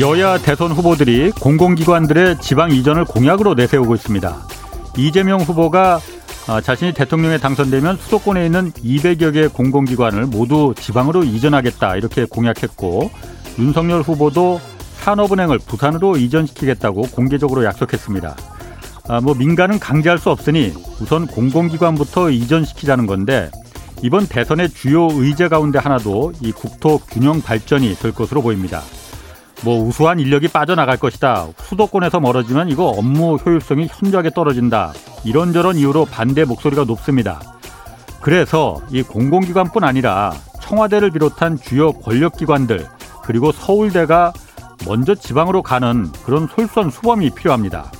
여야 대선 후보들이 공공기관들의 지방 이전을 공약으로 내세우고 있습니다. 이재명 후보가 아, 자신이 대통령에 당선되면 수도권에 있는 200여 개 공공기관을 모두 지방으로 이전하겠다 이렇게 공약했고 윤석열 후보도 산업은행을 부산으로 이전시키겠다고 공개적으로 약속했습니다. 아, 뭐 민간은 강제할 수 없으니 우선 공공기관부터 이전시키자는 건데 이번 대선의 주요 의제 가운데 하나도 이 국토 균형 발전이 될 것으로 보입니다. 뭐 우수한 인력이 빠져나갈 것이다. 수도권에서 멀어지면 이거 업무 효율성이 현저하게 떨어진다. 이런저런 이유로 반대 목소리가 높습니다. 그래서 이 공공기관뿐 아니라 청와대를 비롯한 주요 권력기관들 그리고 서울대가 먼저 지방으로 가는 그런 솔선수범이 필요합니다.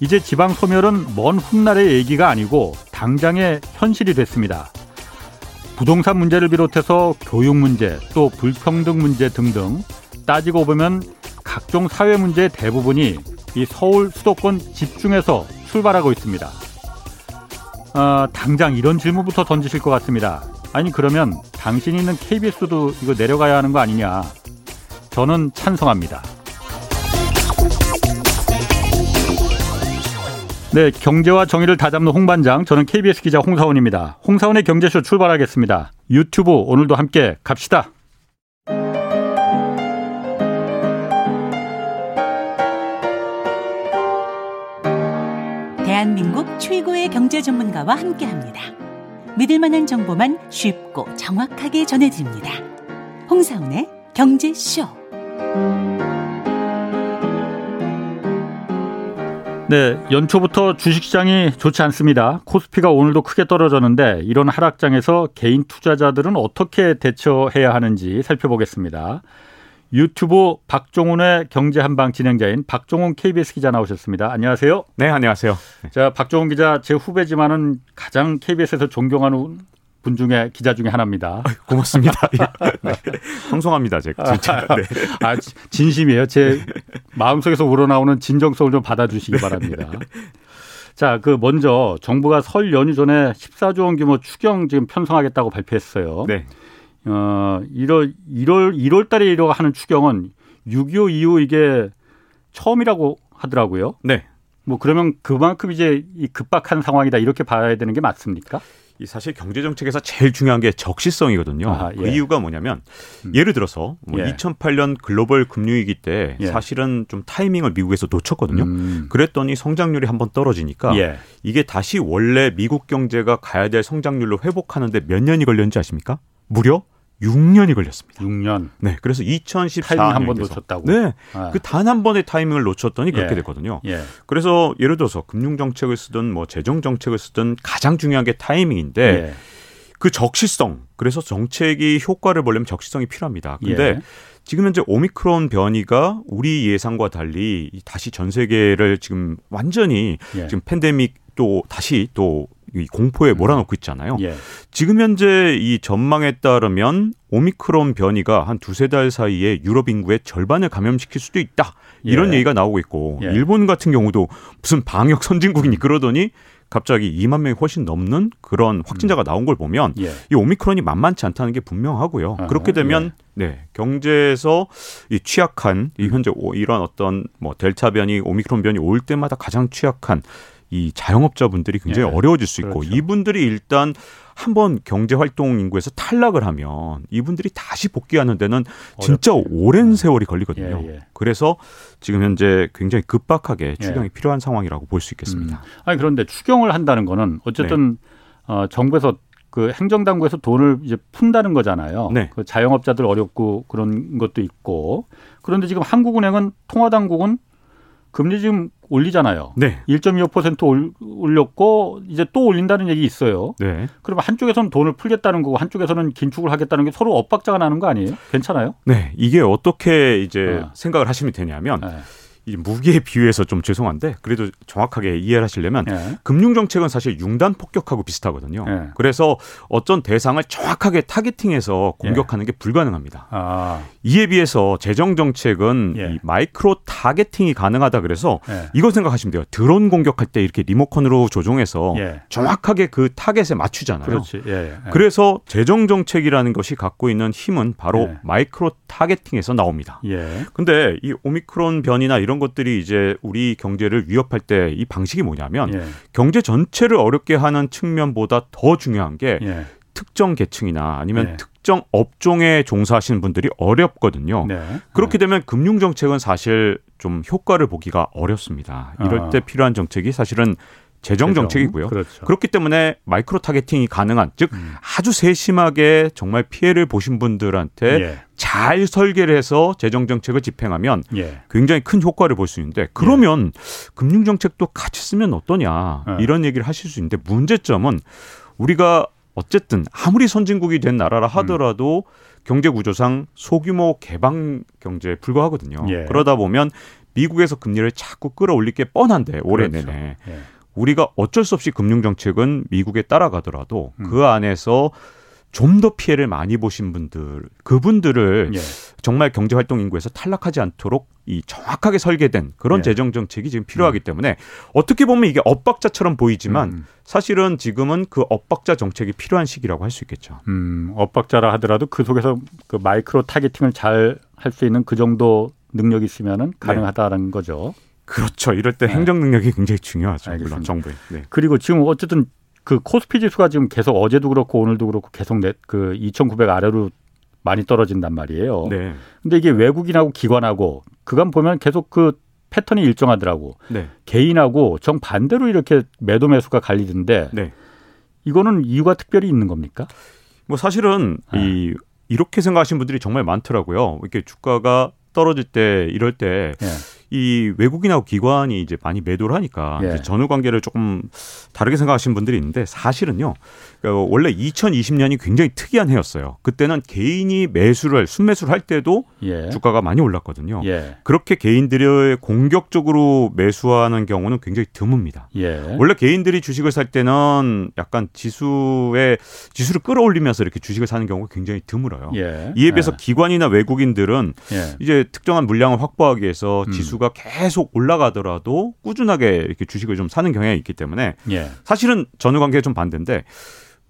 이제 지방 소멸은 먼 훗날의 얘기가 아니고 당장의 현실이 됐습니다. 부동산 문제를 비롯해서 교육 문제, 또 불평등 문제 등등 따지고 보면 각종 사회 문제의 대부분이 이 서울 수도권 집중해서 출발하고 있습니다. 어, 당장 이런 질문부터 던지실 것 같습니다. 아니 그러면 당신이 있는 KBS도 이거 내려가야 하는 거 아니냐? 저는 찬성합니다. 네, 경제와 정의를 다잡는 홍반장, 저는 KBS 기자 홍사원입니다. 홍사원의 경제쇼 출발하겠습니다. 유튜브 오늘도 함께 갑시다. 대한민국 최고의 경제 전문가와 함께 합니다. 믿을 만한 정보만 쉽고 정확하게 전해드립니다. 홍사원의 경제쇼. 네, 연초부터 주식시장이 좋지 않습니다. 코스피가 오늘도 크게 떨어졌는데 이런 하락장에서 개인 투자자들은 어떻게 대처해야 하는지 살펴보겠습니다. 유튜브 박종훈의 경제 한방 진행자인 박종훈 KBS 기자 나오셨습니다. 안녕하세요. 네, 안녕하세요. 자, 박종훈 기자 제 후배지만은 가장 KBS에서 존경하는 분 중에 기자 중에 하나입니다. 고맙습니다. 네. 방송합니다, 제가 진짜. 네. 아, 진심이에요. 제 마음속에서 우러나오는 진정성을 좀 받아주시기 바랍니다. 자, 그 먼저 정부가 설 연휴 전에 14조 원 규모 추경 지금 편성하겠다고 발표했어요. 네. 어, 1월 1월 1월 달에 이러 하는 추경은 6.25 이후 이게 처음이라고 하더라고요. 네. 뭐 그러면 그만큼 이제 이 급박한 상황이다 이렇게 봐야 되는 게 맞습니까? 이 사실 경제 정책에서 제일 중요한 게 적시성이거든요. 그 예. 이유가 뭐냐면 음. 예를 들어서 뭐 예. 2008년 글로벌 금융 위기 때 예. 사실은 좀 타이밍을 미국에서 놓쳤거든요. 음. 그랬더니 성장률이 한번 떨어지니까 예. 이게 다시 원래 미국 경제가 가야 될 성장률로 회복하는데 몇 년이 걸렸는지 아십니까? 무려 6년이 걸렸습니다. 6년 네, 그래서 2014년 타이밍 한번 놓쳤다고. 네, 아. 그단 한 번의 타이밍을 놓쳤더니 그렇게 예. 됐거든요. 예. 그래서 예를 들어서 금융 정책을 쓰든 뭐 재정 정책을 쓰든 가장 중요한 게 타이밍인데 예. 그 적시성 그래서 정책이 효과를 보려면 적시성이 필요합니다. 근데 예. 지금 현재 오미크론 변이가 우리 예상과 달리 이 다시 전 세계를 지금 완전히 예. 지금 팬데믹 또 다시 또 이 공포에 몰아넣고 있잖아요. 예. 지금 현재 이 전망에 따르면 오미크론 변이가 한 두세 달 사이에 유럽 인구의 절반을 감염시킬 수도 있다. 이런 예. 얘기가 나오고 있고 예. 일본 같은 경우도 무슨 방역 선진국이니 그러더니 갑자기 2만 명이 훨씬 넘는 그런 확진자가 나온 걸 보면 예. 이 오미크론이 만만치 않다는 게 분명하고요. 아하, 그렇게 되면 네 경제에서 이 취약한 이 현재 오- 이런 어떤 뭐 델타 변이, 오미크론 변이 올 때마다 가장 취약한 이 자영업자분들이 굉장히 예, 어려워질 수 있고 그렇죠. 이분들이 일단 한번 경제 활동 인구에서 탈락을 하면 이분들이 다시 복귀하는 데는 진짜 어렵죠. 오랜 세월이 걸리거든요. 예, 예. 그래서 지금 현재 굉장히 급박하게 예. 추경이 필요한 상황이라고 볼 수 있겠습니다. 음. 아니 그런데 추경을 한다는 거는 어쨌든 어, 정부에서 그 행정당국에서 돈을 이제 푼다는 거잖아요. 네. 그 자영업자들 어렵고 그런 것도 있고 그런데 지금 한국은행은 통화당국은 금리 지금 올리잖아요. 네. 1.25% 올, 올렸고 이제 또 올린다는 얘기 있어요. 네. 그러면 한쪽에서는 돈을 풀겠다는 거고 한쪽에서는 긴축을 하겠다는 게 서로 엇박자가 나는 거 아니에요? 괜찮아요? 네. 이게 어떻게 이제 어. 생각을 하시면 되냐면 네. 이 무기에 비유해서 좀 죄송한데 그래도 정확하게 이해를 하시려면 예. 금융 정책은 사실 융단 폭격하고 비슷하거든요. 예. 그래서 어떤 대상을 정확하게 targeting해서 공격하는 게 불가능합니다. 아, 이에 비해서 재정 정책은 예. 이 micro targeting이 가능하다 그래서 예. 이거 생각하시면 돼요. 드론 공격할 때 이렇게 리모컨으로 조종해서 예. 정확하게 그 타겟에 맞추잖아요. 예. 예. 그래서 재정 정책이라는 것이 갖고 있는 힘은 바로 예. micro targeting에서 나옵니다. 예. 근데 이 오미크론 변이나 이런 것들이 이제 우리 경제를 위협할 때 이 방식이 뭐냐면 예. 경제 전체를 어렵게 하는 측면보다 더 중요한 게 예. 특정 계층이나 아니면 네. 특정 업종에 종사하시는 분들이 어렵거든요. 네. 그렇게 되면 금융 정책은 사실 좀 효과를 보기가 어렵습니다. 이럴 아. 때 필요한 정책이 사실은 재정. 정책이고요. 그렇죠. 그렇기 때문에 micro targeting이 가능한 즉 음. 아주 세심하게 정말 피해를 보신 분들한테 예. 잘 설계를 해서 재정 정책을 집행하면 예. 굉장히 큰 효과를 볼 수 있는데 그러면 금융 정책도 같이 쓰면 어떠냐 네. 이런 얘기를 하실 수 있는데 문제점은 우리가 어쨌든 아무리 선진국이 된 나라라 하더라도 경제 구조상 소규모 개방 경제에 불과하거든요. 예. 그러다 보면 미국에서 금리를 자꾸 끌어올릴 게 뻔한데 올해 그렇죠. 내내 예. 우리가 어쩔 수 없이 금융 정책은 미국에 따라가더라도 음. 그 안에서 좀 더 피해를 많이 보신 분들 그분들을 예. 정말 경제 활동 인구에서 탈락하지 않도록 이 정확하게 설계된 그런 예. 재정 정책이 지금 필요하기 때문에 어떻게 보면 이게 엇박자처럼 보이지만 음. 사실은 지금은 그 엇박자 정책이 필요한 시기라고 할 수 있겠죠. 음, 엇박자라 하더라도 그 속에서 그 micro targeting을 잘 할 수 있는 그 정도 능력이 있으면은 가능하다는 거죠. 그렇죠. 이럴 때 네. 행정 능력이 굉장히 중요하죠. 알겠습니다. 물론 정부에. 네. 그리고 지금 어쨌든 그 코스피 지수가 지금 계속 어제도 그렇고 오늘도 그렇고 계속 넷그2,900 아래로 많이 떨어진단 말이에요. 네. 근데 이게 외국인하고 기관하고 그간 보면 계속 그 패턴이 일정하더라고. 네. 개인하고 정 반대로 이렇게 매도 매수가 갈리던데 네. 이거는 이유가 특별히 있는 겁니까? 뭐 사실은 네. 이 이렇게 생각하시는 분들이 정말 많더라고요. 이렇게 주가가 떨어질 때 이럴 때 예. 이 외국인하고 기관이 이제 많이 매도를 하니까 예. 이제 전후 관계를 조금 다르게 생각하시는 분들이 있는데 사실은요. 그 원래 2020년이 굉장히 특이한 해였어요. 그때는 개인이 매수를 순매수를 할 때도 예. 주가가 많이 올랐거든요. 예. 그렇게 개인들이 공격적으로 매수하는 경우는 굉장히 드뭅니다. 예. 원래 개인들이 주식을 살 때는 약간 지수에 지수를 끌어올리면서 이렇게 주식을 사는 경우가 굉장히 드물어요. 예. 이에 비해서 예. 기관이나 외국인들은 예. 이제 특정한 물량을 확보하기 위해서 음. 지수가 계속 올라가더라도 꾸준하게 이렇게 주식을 좀 사는 경향이 있기 때문에 예. 사실은 전후 관계가 좀 반대인데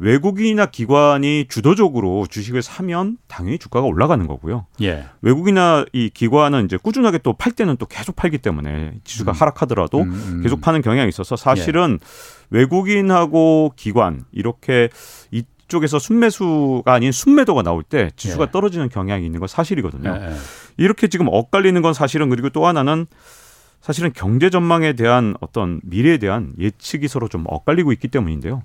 외국인이나 기관이 주도적으로 주식을 사면 당연히 주가가 올라가는 거고요. 예. 외국이나 이 기관은 이제 꾸준하게 또 팔 때는 또 계속 팔기 때문에 지수가 음. 하락하더라도 음, 음. 계속 파는 경향이 있어서 사실은 외국인하고 기관 이렇게 이 쪽에서 순매수가 아닌 순매도가 나올 때 지수가 예. 떨어지는 경향이 있는 건 사실이거든요. 예. 예. 이렇게 지금 엇갈리는 건 사실은 그리고 또 하나는 사실은 경제 전망에 대한 어떤 미래에 대한 예측이 서로 좀 엇갈리고 있기 때문인데요.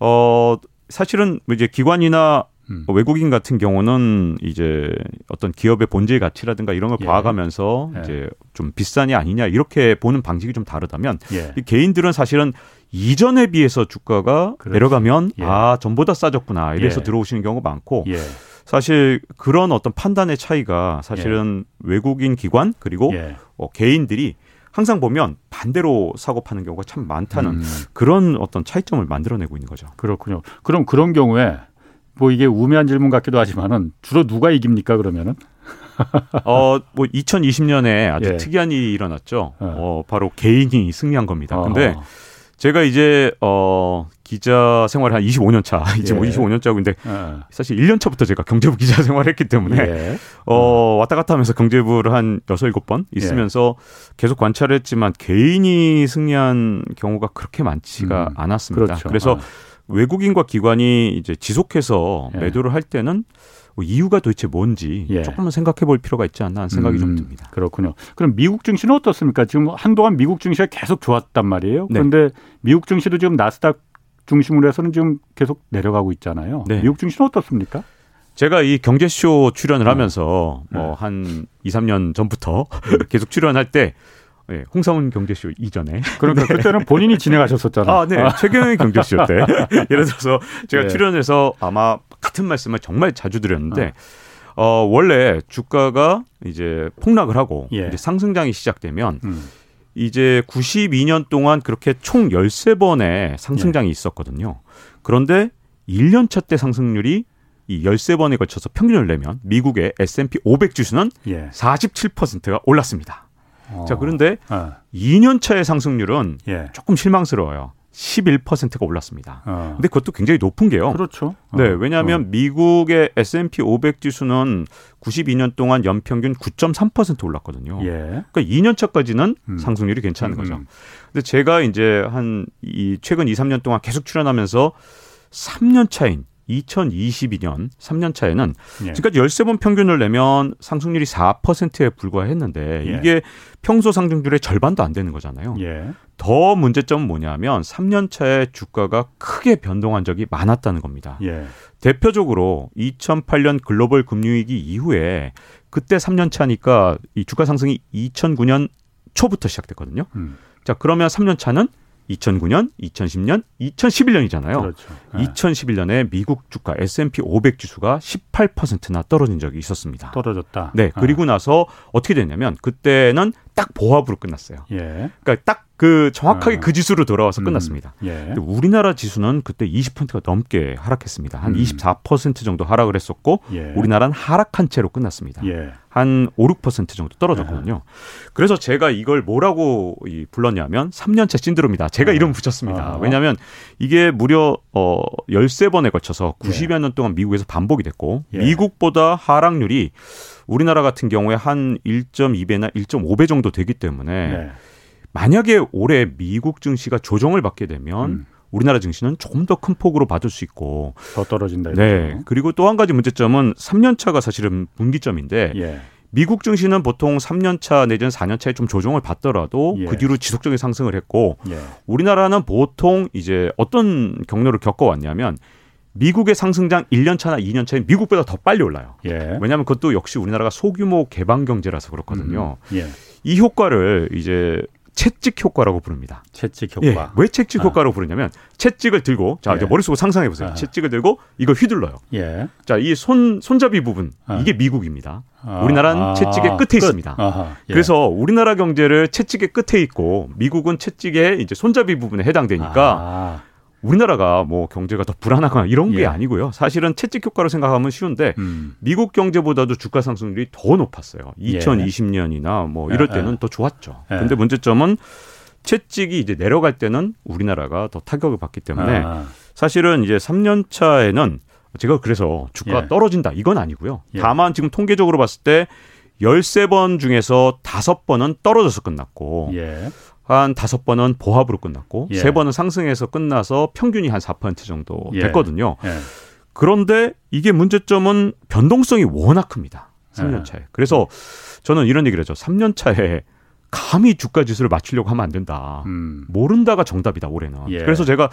어 사실은 이제 기관이나 음. 외국인 같은 경우는 이제 어떤 기업의 본질 가치라든가 이런 걸 예. 봐가면서 예. 이제 좀 비싸냐 아니냐 이렇게 보는 방식이 좀 다르다면 예. 이 개인들은 사실은 이전에 비해서 주가가 그렇죠. 내려가면 예. 아 전보다 싸졌구나 이래서 예. 들어오시는 경우가 많고 예. 사실 그런 어떤 판단의 차이가 사실은 외국인 기관 그리고 예. 어, 개인들이 항상 보면 반대로 사고 파는 경우가 참 많다는 음. 그런 어떤 차이점을 만들어내고 있는 거죠. 그렇군요. 그럼 그런 경우에 뭐 이게 우매한 질문 같기도 하지만은 주로 누가 이깁니까 그러면은? 어, 뭐 2020년에 아주 예. 특이한 일이 일어났죠. 어. 어, 바로 개인이 승리한 겁니다. 근데 어. 제가 이제 어 기자 생활 한 25년 차, 이제 뭐 예. 25년 차고 근데 어. 사실 1년 차부터 제가 경제부 기자 생활했기 때문에 예. 어, 왔다 갔다 하면서 경제부를 한 여섯 일곱 번 있으면서 계속 관찰을 했지만 개인이 승리한 경우가 그렇게 많지가 음, 않았습니다. 그렇죠. 그래서 어. 외국인과 기관이 이제 지속해서 예. 매도를 할 때는 뭐 이유가 도대체 뭔지 예. 조금은 생각해 볼 필요가 있지 않나 하는 생각이 좀 음, 듭니다. 그렇군요. 그럼 미국 증시는 어떻습니까? 지금 한동안 미국 증시가 계속 좋았단 말이에요. 네. 그런데 미국 증시도 지금 나스닥 중심으로 해서는 지금 계속 내려가고 있잖아요. 네. 미국 증시는 어떻습니까? 제가 이 경제쇼 출연을 어. 하면서 네. 뭐한 2, 3년 전부터 계속 출연할 때 예, 홍사훈 경제쇼 이전에 그러니까 그때는 본인이 진행하셨었잖아요. 아, 네. 최경영의 경제쇼 때. 예를 들어서 제가 예. 출연해서 아마 같은 말씀을 정말 자주 드렸는데, 어, 원래 주가가 이제 폭락을 하고 예. 이제 상승장이 시작되면 음. 이제 92년 동안 그렇게 총 13번의 상승장이 예. 있었거든요. 그런데 1년차 때 상승률이 이 13번에 걸쳐서 평균을 내면 미국의 S&P 500 지수는 예. 47%가 올랐습니다. 어. 자, 그런데 어. 2년차의 상승률은 예. 조금 실망스러워요. 11%가 올랐습니다. 어. 근데 그것도 굉장히 높은 게요. 그렇죠. 네, 어. 왜냐하면 미국의 S&P 500 지수는 92년 동안 연평균 9.3% 올랐거든요. 어. 예. 그러니까 2년 차까지는 음. 상승률이 괜찮은 음, 거죠. 음. 근데 제가 이제 한 이 최근 2, 3년 동안 계속 출연하면서 3년 차인 2022년 3년 차에는 예. 지금까지 13번 평균을 내면 상승률이 4%에 불과했는데 예. 이게 평소 상승률의 절반도 안 되는 거잖아요. 예. 더 문제점은 뭐냐면 3년 차에 주가가 크게 변동한 적이 많았다는 겁니다. 예. 대표적으로 2008년 글로벌 금융위기 이후에 그때 3년 차니까 이 주가 상승이 2009년 초부터 시작됐거든요. 음. 자, 그러면 3년 차는 2009년, 2010년, 2011년이잖아요. 그렇죠. 예. 2011년에 미국 주가 S&P 500 지수가 18%나 떨어진 적이 있었습니다. 떨어졌다. 네, 그리고 나서 어떻게 됐냐면 그때는 딱 보합으로 끝났어요. 아. 예. 그러니까 딱 그 정확하게 아. 그 지수로 돌아와서 음. 끝났습니다. 예. 근데 우리나라 지수는 그때 20%가 넘게 하락했습니다. 한 음. 24% 정도 하락을 했었고 예. 우리나라는 하락한 채로 끝났습니다. 예. 한 5, 6% 정도 떨어졌거든요. 그래서 제가 이걸 뭐라고 이 불렀냐면 3년차 신드롬이다. 제가 아. 이름 붙였습니다. 아. 왜냐하면 이게 무려 어 13번에 걸쳐서 예. 90여 년 동안 미국에서 반복이 됐고 예. 미국보다 하락률이 우리나라 같은 경우에 한 1.2배나 1.5배 정도 되기 때문에 예. 만약에 올해 미국 증시가 조정을 받게 되면 음. 우리나라 증시는 조금 더 큰 폭으로 받을 수 있고 더 떨어진다. 네 이거죠. 그리고 또 한 가지 문제점은 3년 차가 사실은 분기점인데 예. 미국 증시는 보통 3년 차 내지는 4년 차에 좀 조정을 받더라도 예. 그 뒤로 지속적인 상승을 했고 예. 우리나라는 보통 이제 어떤 경로를 겪어왔냐면 미국의 상승장 1년 차나 2년 차에 미국보다 더 빨리 올라요. 예. 왜냐하면 그것도 역시 우리나라가 소규모 개방 경제라서 그렇거든요. 음. 예. 이 효과를 이제 채찍 효과라고 부릅니다. 채찍 예, 효과. 왜 채찍 아. 효과로 부르냐면 채찍을 들고 자 이제 예. 머릿속으로 상상해 보세요. 아. 채찍을 들고 이걸 휘둘러요. 예. 자이 손 손잡이 부분 아. 이게 미국입니다. 아. 우리나라는 아. 채찍의 끝에 끝. 있습니다. 아하. 예. 그래서 우리나라 경제를 채찍의 끝에 있고 미국은 채찍의 이제 손잡이 부분에 해당되니까 아. 우리나라가 뭐 경제가 더 불안하거나 이런 게 예. 아니고요. 사실은 채찍 효과로 생각하면 쉬운데 음. 미국 경제보다도 주가 상승률이 더 높았어요. 예. 2020년이나 뭐 이럴 예, 때는 예. 더 좋았죠. 예. 근데 문제점은 채찍이 이제 내려갈 때는 우리나라가 더 타격을 받기 때문에 아. 사실은 이제 3년 차에는 제가 그래서 주가가 예. 떨어진다 이건 아니고요. 예. 다만 지금 통계적으로 봤을 때 13번 중에서 5번은 떨어져서 끝났고 예. 한 5번은 보합으로 끝났고 예. 세 3번은 상승해서 끝나서 평균이 한 4% 정도 예. 됐거든요. 예. 그런데 이게 문제점은 변동성이 워낙 큽니다. 3년 예. 차에. 그래서 저는 이런 얘기를 하죠. 3년 차에 감히 주가 지수를 맞추려고 하면 안 된다. 음. 모른다가 정답이다 올해는. 예. 그래서 제가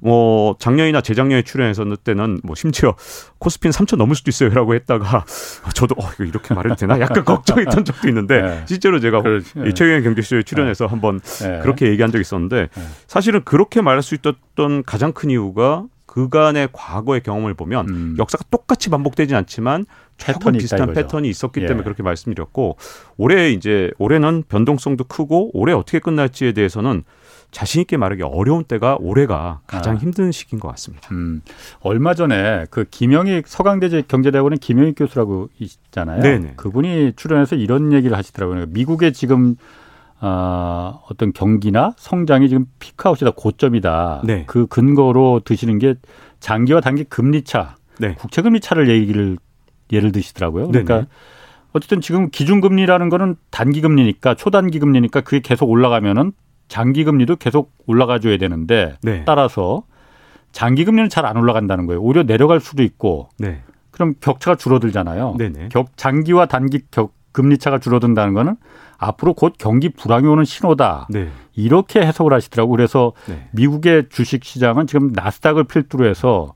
뭐 작년이나 재작년에 출연했었을 때는 뭐 심지어 코스피는 3천 넘을 수도 있어요라고 했다가 저도 어 이거 이렇게 말해도 되나 약간 걱정했던 적도 있는데 예. 실제로 제가. 이 최경영 경제쇼에 출연해서 한번 예. 그렇게 얘기한 적이 있었는데 예. 사실은 그렇게 말할 수 있었던 가장 큰 이유가 그간의 과거의 경험을 보면 음. 역사가 똑같이 반복되진 않지만 패턴이 비슷한. 패턴이 있었기 예. 때문에 그렇게 말씀드렸고 올해 이제 올해는 변동성도 크고 올해 어떻게 끝날지에 대해서는 자신 있게 말하기 어려운 때가 올해가 가장 아. 힘든 시기인 것 같습니다. 음, 얼마 전에 그 김영익 서강대 경제대학원의 김영익 교수라고 있잖아요. 네네. 그분이 출연해서 이런 얘기를 하시더라고요. 미국의 지금 어, 어떤 경기나 성장이 지금 피크아웃이다, 고점이다. 네. 그 근거로 드시는 게 장기와 단기 금리 차, 네. 국채 금리 차를 얘기를 예를 드시더라고요. 그러니까 네네. 어쨌든 지금 기준금리라는 거는 단기 금리니까 초단기 금리니까 그게 계속 올라가면은 장기 금리도 계속 올라가 줘야 되는데 네. 따라서 장기 금리는 잘 안 올라간다는 거예요. 오히려 내려갈 수도 있고 네. 그럼 격차가 줄어들잖아요. 격 장기와 단기 격 금리 차가 줄어든다는 거는 앞으로 곧 경기 불황이 오는 신호다. 네. 이렇게 해석을 하시더라고. 그래서 네. 미국의 주식 시장은 지금 나스닥을 필두로 해서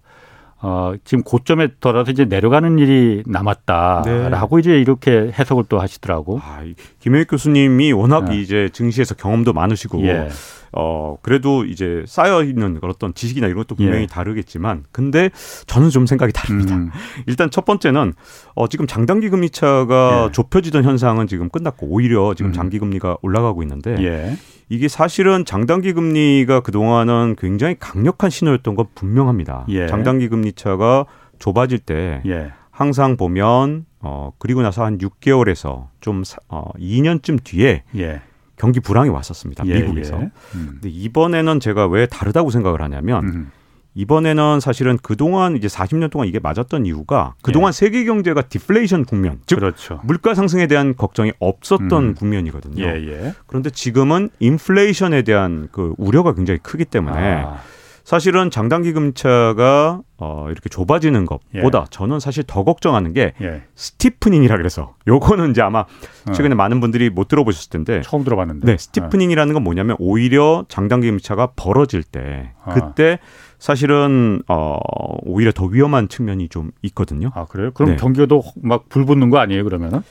어, 지금 고점에 돌아서 이제 내려가는 일이 남았다라고 이제 이렇게 해석을 또 하시더라고. 아, 이 김혜익 교수님이 워낙 네. 이제 증시에서 경험도 많으시고 예. 어 그래도 이제 쌓여 있는 어떤 지식이나 이런 것도 분명히 예. 다르겠지만 근데 저는 좀 생각이 다릅니다. 음. 일단 첫 번째는 어 지금 장단기 금리 차가 예. 좁혀지던 현상은 지금 끝났고 오히려 지금 음. 장기 금리가 올라가고 있는데 예. 이게 사실은 장단기 금리가 그동안은 굉장히 강력한 신호였던 건 분명합니다. 예. 장단기 금리 차가 좁아질 때 예. 항상 보면 어 그리고 나서 한 6개월에서 좀 사- 어, 2년쯤 뒤에 예. 경기 불황이 왔었습니다. 예, 미국에서. 예. 음. 근데 이번에는 제가 왜 다르다고 생각을 하냐면 음. 이번에는 사실은 그동안 이제 40년 동안 이게 맞았던 이유가 그동안 세계 경제가 디플레이션 국면, 즉 그렇죠. 물가 상승에 대한 걱정이 없었던 음. 국면이거든요. 예, 예. 그런데 지금은 인플레이션에 대한 그 우려가 굉장히 크기 때문에 아, 사실은 장단기 금차가 어 이렇게 좁아지는 것보다 저는 사실 더 걱정하는 게 예. 스티프닝이라 그래서 요거는 이제 아마 어. 최근에 많은 분들이 못 들어보셨을 텐데 처음 들어봤는데. 네, steepening이라는 건 뭐냐면 오히려 장단기 금리차가 벌어질 때 아. 그때 사실은 어 오히려 더 위험한 측면이 좀 있거든요. 아, 그래요? 그럼 네. 경기도 막 불 붙는 거 아니에요, 그러면은?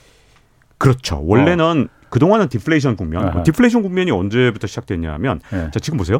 그렇죠. 원래는 그동안은 디플레이션 국면, 어. 아하. 디플레이션 국면이 언제부터 시작됐냐면 예. 자 지금 보세요.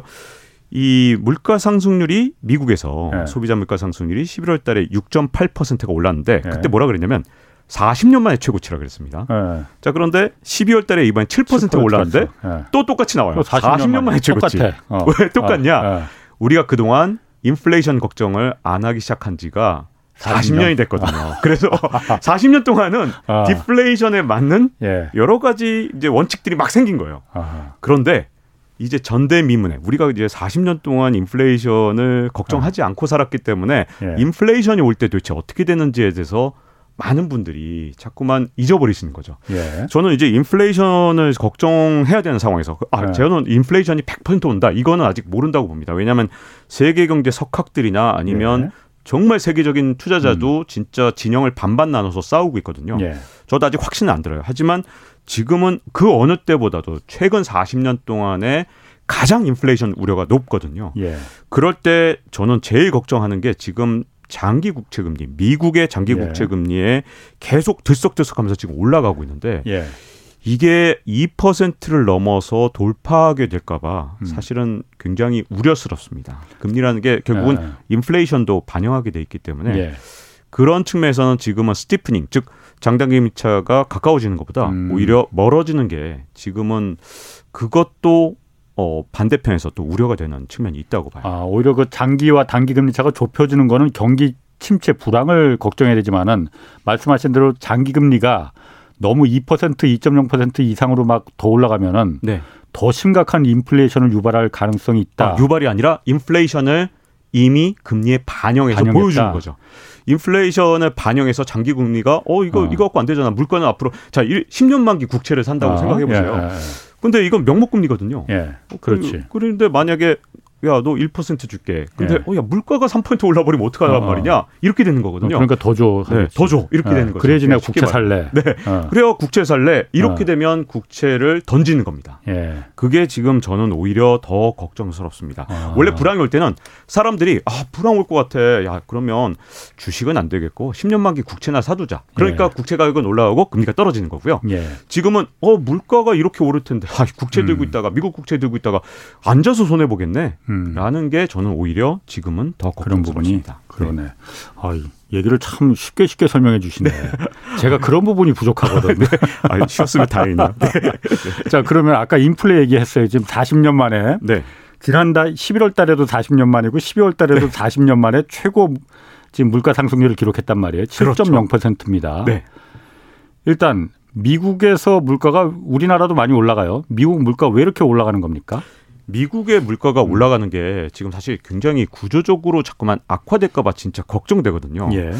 이 물가 상승률이 미국에서 네. 소비자 물가 상승률이 11월 달에 6.8%가 올랐는데 네. 그때 뭐라 그랬냐면 40년 만에 최고치라 그랬습니다. 예. 자 그런데 12월 달에 이번에 7%가 올랐는데. 예. 또 똑같이 나와요. 또 40년, 만에 최고치. 어. 왜 똑같냐? 어, 예. 우리가 그동안 인플레이션 걱정을 안 하기 시작한 지가 40 40년이 됐거든요. 그래서 40년 동안은 아. 디플레이션에 맞는 예. 여러 가지 이제 원칙들이 막 생긴 거예요. 그런데 이제 전대미문에 우리가 이제 40년 동안 인플레이션을 걱정하지 않고 살았기 때문에 아. 예. 인플레이션이 올 때 도대체 어떻게 되는지에 대해서 많은 분들이 자꾸만 잊어버리시는 거죠. 예. 저는 이제 인플레이션을 걱정해야 되는 상황에서 아, 네. 저는 인플레이션이 100% 온다. 이거는 아직 모른다고 봅니다. 왜냐하면 세계 경제 석학들이나 아니면 예. 정말 세계적인 투자자도 진짜 진영을 반반 나눠서 싸우고 있거든요. 예. 저도 아직 확신은 안 들어요. 하지만 지금은 그 어느 때보다도 최근 40년 동안에 가장 인플레이션 우려가 높거든요. 예. 그럴 때 저는 제일 걱정하는 게 지금 장기 국채 금리, 미국의 장기 예. 국채 금리에 계속 들썩들썩하면서 지금 올라가고 있는데 예. 이게 2%를 넘어서 돌파하게 될까봐 음. 사실은 굉장히 우려스럽습니다. 금리라는 게 결국은 예. 인플레이션도 반영하게 돼 있기 때문에 예. 그런 측면에서는 지금은 스티프닝, 즉 장단기 미차가 가까워지는 것보다 음. 오히려 멀어지는 게 지금은 그것도 어, 반대편에서 또 우려가 되는 측면이 있다고 봐요. 아, 오히려 그 장기와 단기 금리 차가 좁혀지는 거는 경기 침체 불황을 걱정해야 되지만은 말씀하신 대로 장기 금리가 너무 2% 2.0% 이상으로 막 더 올라가면은 네. 더 심각한 인플레이션을 유발할 가능성이 있다. 아, 유발이 아니라 인플레이션을 이미 금리에 반영해서 반영했다. 보여주는 거죠. 인플레이션을 반영해서 장기 금리가 어 이거 어. 이거 갖고 안 되잖아. 물가는 앞으로 자 10년 만기 국채를 산다고 아, 생각해 보세요. 예, 근데 이건 명목 금리거든요. 예, 예. 그렇지. 그, 그런데 만약에 야 너 1% 줄게. 근데 예. 어야 물가가 3% 올라버리면 어떡하란 어, 어. 말이냐? 이렇게 되는 거거든요. 그러니까 더 줘. 네, 더 줘. 이렇게 되는 거죠. 그래야지 내가 국채 말- 살래. 네. 어. 그래요 국채 살래. 이렇게 어. 되면 국채를 던지는 겁니다. 예. 그게 지금 저는 오히려 더 걱정스럽습니다. 아. 원래 불황이 올 때는 사람들이 아 불황 올 것 같아. 야 그러면 주식은 안 되겠고 10년 만기 국채나 사두자. 그러니까 예. 국채 가격은 올라가고 금리가 떨어지는 거고요. 예. 지금은 어 물가가 이렇게 오를 텐데 아, 국채 들고 음. 있다가 미국 국채 들고 있다가 앉아서 손해 보겠네. 음. 라는 게 저는 오히려 지금은 더 그런 부분이. 그러네. 아, 이 얘기를 참 쉽게 쉽게 설명해 주시네. 제가 그런 부분이 부족하거든요. 아, 쉬었으면 다행이네요. 네. 자, 그러면 아까 인플레 얘기했어요. 지금 40년 만에 네. 지난달 11월 달에도 40년 만이고 12월 달에도 40년 만에 최고 지금 물가 상승률을 기록했단 말이에요. 그렇죠. 7.0%입니다. 네. 일단 미국에서 물가가 우리나라도 많이 올라가요. 미국 물가 왜 이렇게 올라가는 겁니까? 미국의 물가가 올라가는 게 지금 사실 굉장히 구조적으로 자꾸만 악화될까봐 진짜 걱정되거든요. 예.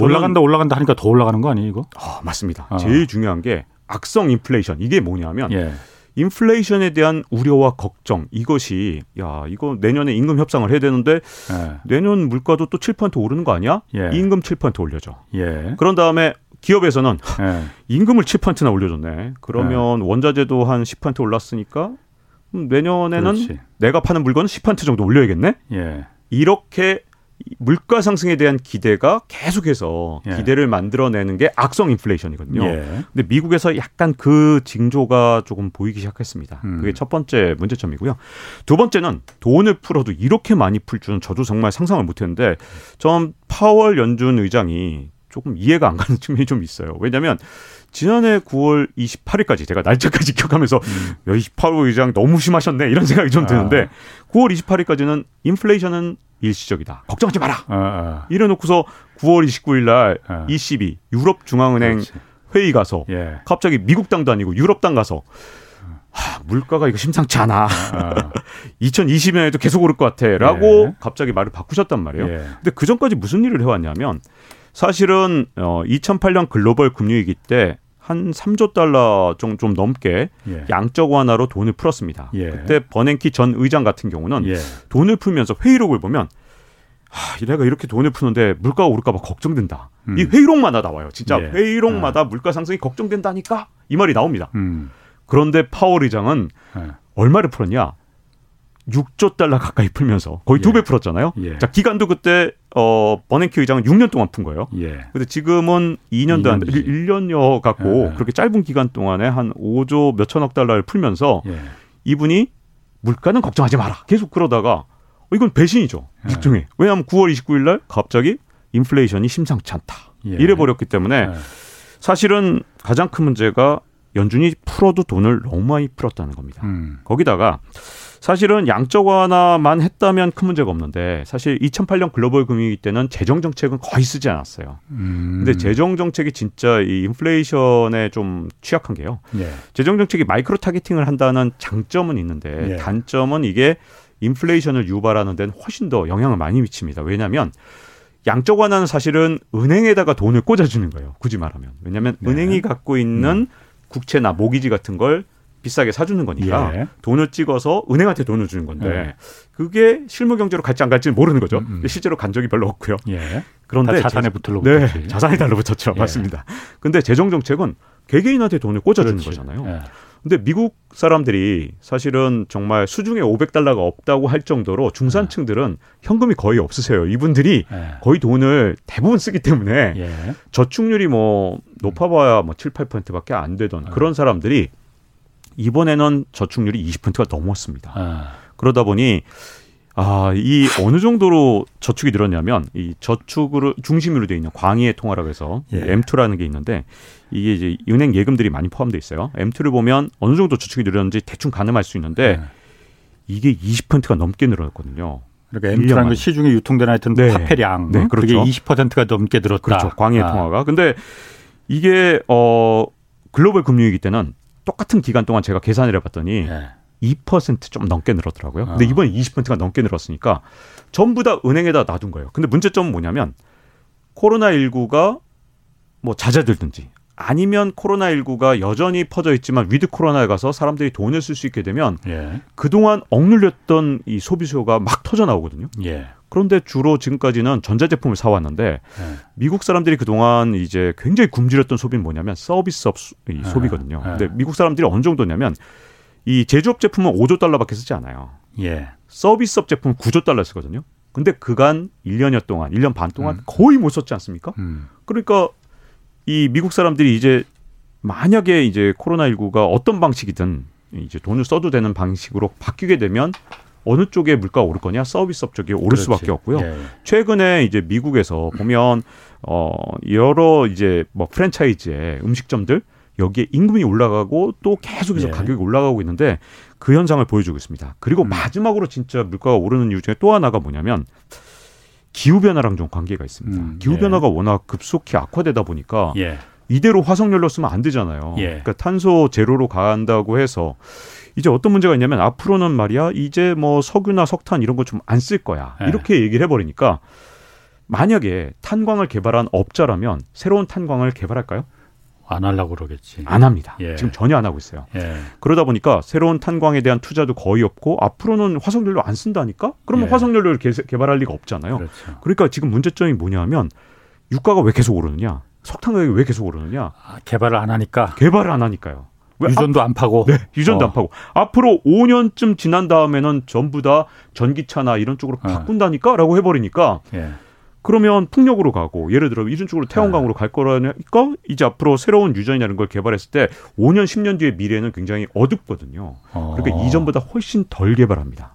올라간다 올라간다 하니까 더 올라가는 거 아니에요, 이거? 아, 맞습니다. 어. 제일 중요한 게 악성 인플레이션. 이게 뭐냐면 예. 인플레이션에 대한 우려와 걱정 이것이 야 이거 내년에 임금 협상을 해야 되는데 예. 내년 물가도 또 7% 오르는 거 아니야? 예. 임금 7% 올려줘. 예. 그런 다음에 기업에서는 예. 임금을 7%나 올려줬네. 그러면 원자재도 한 10% 올랐으니까 음, 내년에는 그렇지. 내가 파는 물건은 10% 정도 올려야겠네. 예. 이렇게 물가 상승에 대한 기대가 계속해서 예. 기대를 만들어내는 게 악성 인플레이션이거든요. 예. 근데 미국에서 약간 그 징조가 조금 보이기 시작했습니다. 음. 그게 첫 번째 문제점이고요. 두 번째는 돈을 풀어도 이렇게 많이 풀 줄은 저도 정말 상상을 못했는데 전 파월 연준 의장이 조금 이해가 안 가는 측면이 좀 있어요. 왜냐하면 지난해 9월 28일까지 제가 날짜까지 기억하면서 음. 야, 28월 의장 너무 심하셨네 이런 생각이 좀 드는데 아. 9월 28일까지는 인플레이션은 일시적이다. 걱정하지 마라. 어, 어. 이래놓고서 9월 29일 날 어. ECB 유럽 중앙은행 그렇지. 회의 가서 예. 갑자기 미국 당도 아니고 유럽 당 가서 하, 물가가 이거 심상치 않아. 어. 2020년에도 계속 오를 것 같아라고 예. 갑자기 말을 바꾸셨단 말이에요. 예. 근데 그 전까지 무슨 일을 해왔냐면 사실은 어, 2008년 글로벌 금융위기 때 한 3조 달러 좀, 좀 넘게 예. 양적 완화로 돈을 풀었습니다. 예. 그때 버냉키 전 의장 같은 경우는 예. 돈을 풀면서 회의록을 보면 하, 내가 이렇게 돈을 푸는데 물가가 오를까봐 걱정된다. 음. 이 회의록마다 나와요. 진짜 예. 회의록마다 물가 상승이 걱정된다니까 이 말이 나옵니다. 음. 그런데 파월 의장은 예. 얼마를 풀었냐? 6조 달러 가까이 풀면서 거의 두 예. 배 풀었잖아요. 예. 자 기간도 그때 어 버냉키 의장은 6년 동안 푼 거예요. 예. 근데 지금은 2년도 안 돼. 2년이지. 1년여 갖고 예. 그렇게 짧은 기간 동안에 한 5조 몇천억 달러를 풀면서 예. 이분이 물가는 걱정하지 마라. 계속 그러다가 어, 이건 배신이죠. 예. 일종의. 왜냐하면 9월 29일 날 갑자기 인플레이션이 심상치 않다. 예. 이래 버렸기 때문에 예. 사실은 가장 큰 문제가 연준이 풀어도 돈을 너무 많이 풀었다는 겁니다. 음. 거기다가 사실은 양적 완화만 했다면 큰 문제가 없는데 사실 2008년 글로벌 금융위기 때는 재정 정책은 거의 쓰지 않았어요. 음. 근데 재정 정책이 진짜 이 인플레이션에 좀 취약한 게요. 예. 재정 정책이 micro targeting을 한다는 장점은 있는데 예. 단점은 이게 인플레이션을 유발하는 데는 훨씬 더 영향을 많이 미칩니다. 왜냐하면 양적 완화는 사실은 은행에다가 돈을 꽂아주는 거예요. 굳이 말하면. 왜냐하면 네. 은행이 갖고 있는 국채나 모기지 같은 걸 비싸게 사주는 거니까 예. 돈을 찍어서 은행한테 돈을 주는 건데 네. 그게 실무 경제로 갈지 안 갈지는 모르는 거죠. 음, 음. 실제로 간 적이 별로 없고요. 예. 그런데 다 자산에 제- 붙들러 네, 붙었지. 자산이 달라붙었죠. 예. 맞습니다. 근데 재정 정책은 개개인한테 돈을 꽂아주는 그렇지. 거잖아요. 예. 근데 미국 사람들이 사실은 정말 수중에 500달러가 없다고 할 정도로 중산층들은 현금이 거의 없으세요. 이분들이 예. 거의 돈을 대부분 쓰기 때문에 예. 저축률이 뭐 높아봐야 뭐 7, 8%밖에 안 되던 그런 사람들이 이번에는 저축률이 20%가 넘었습니다. 아. 그러다 보니 아, 이 어느 정도로 저축이 늘었냐면 이 저축으로 중심으로 돼 있는 광의의 통화라고 해서 예. M2라는 게 있는데 이게 이제 은행 예금들이 많이 포함되어 있어요. M2를 보면 어느 정도 저축이 늘었는지 대충 가늠할 수 있는데 예. 이게 20%가 넘게 늘었거든요. 그러니까 일년 M2라는 만에. 건 시중에 유통되는 하여튼 네. 화폐량 네, 그렇죠. 그게 20%가 넘게 늘었다. 그렇죠. 광의의 아. 통화가. 근데 이게 어 글로벌 금융위기 때는 똑같은 기간 동안 제가 계산을 해봤더니 예. 2%좀 넘게 늘었더라고요. 근데 아. 이번에 20%가 넘게 늘었으니까 전부 다 은행에다 놔둔 거예요. 근데 문제점은 뭐냐면 코로나19가 뭐 잦아들든지 아니면 코로나19가 여전히 퍼져 있지만 with 코로나에 가서 사람들이 돈을 쓸 수 있게 되면 예. 그동안 억눌렸던 이 소비 수요가 막 터져 나오거든요. 예. 그런데 주로 지금까지는 전자제품을 사왔는데 예. 미국 사람들이 그동안 이제 굉장히 굶주렸던 소비는 뭐냐면 서비스업 아, 소비거든요. 아. 근데 미국 사람들이 어느 정도냐면 이 제조업 제품은 5조 달러밖에 쓰지 않아요. 예. 서비스업 제품은 9조 달러 쓰거든요. 근데 그간 1년여 동안, 1년 반 동안 음. 거의 못 썼지 않습니까? 음. 그러니까 이 미국 사람들이 이제 만약에 이제 코로나19가 어떤 방식이든 이제 돈을 써도 되는 방식으로 바뀌게 되면 어느 쪽에 물가가 오를 거냐? 서비스업 쪽에 오를 그렇지. 수밖에 없고요. 예. 최근에 이제 미국에서 보면 어 여러 이제 뭐 프랜차이즈의 음식점들 여기에 임금이 올라가고 또 계속해서 예. 가격이 올라가고 있는데 그 현상을 보여주고 있습니다. 그리고 음. 마지막으로 진짜 물가가 오르는 이유 중에 또 하나가 뭐냐면 기후 변화랑 좀 관계가 있습니다. 음, 기후 예. 변화가 워낙 급속히 악화되다 보니까 예. 이대로 화석연료 쓰면 안 되잖아요. 예. 그러니까 탄소 제로로 간다고 해서 이제 어떤 문제가 있냐면 앞으로는 말이야 이제 뭐 석유나 석탄 이런 거 좀 안 쓸 거야 예. 이렇게 얘기를 해버리니까 만약에 탄광을 개발한 업자라면 새로운 탄광을 개발할까요? 안 하려고 그러겠지. 안 합니다. 예. 지금 전혀 안 하고 있어요. 예. 그러다 보니까 새로운 탄광에 대한 투자도 거의 없고 앞으로는 화석연료 안 쓴다니까? 그러면 예. 화석연료를 개, 개발할 리가 없잖아요. 그렇죠. 그러니까 지금 문제점이 뭐냐면 유가가 왜 계속 오르느냐? 석탄 가격이 왜 계속 오르느냐? 아, 개발을 안 하니까. 개발을 안 하니까요. 유전도 안 파고. 네, 유전도 어. 안 파고. 앞으로 5년쯤 지난 다음에는 전부 다 전기차나 이런 쪽으로 어. 바꾼다니까라고 해버리니까. 예. 그러면 풍력으로 가고 예를 들어 이런 쪽으로 태양광으로 네. 갈 거라니까 이제 앞으로 새로운 유전이라는 걸 개발했을 때 5년 10년 뒤의 미래는 굉장히 어둡거든요. 어. 그러니까 이전보다 훨씬 덜 개발합니다.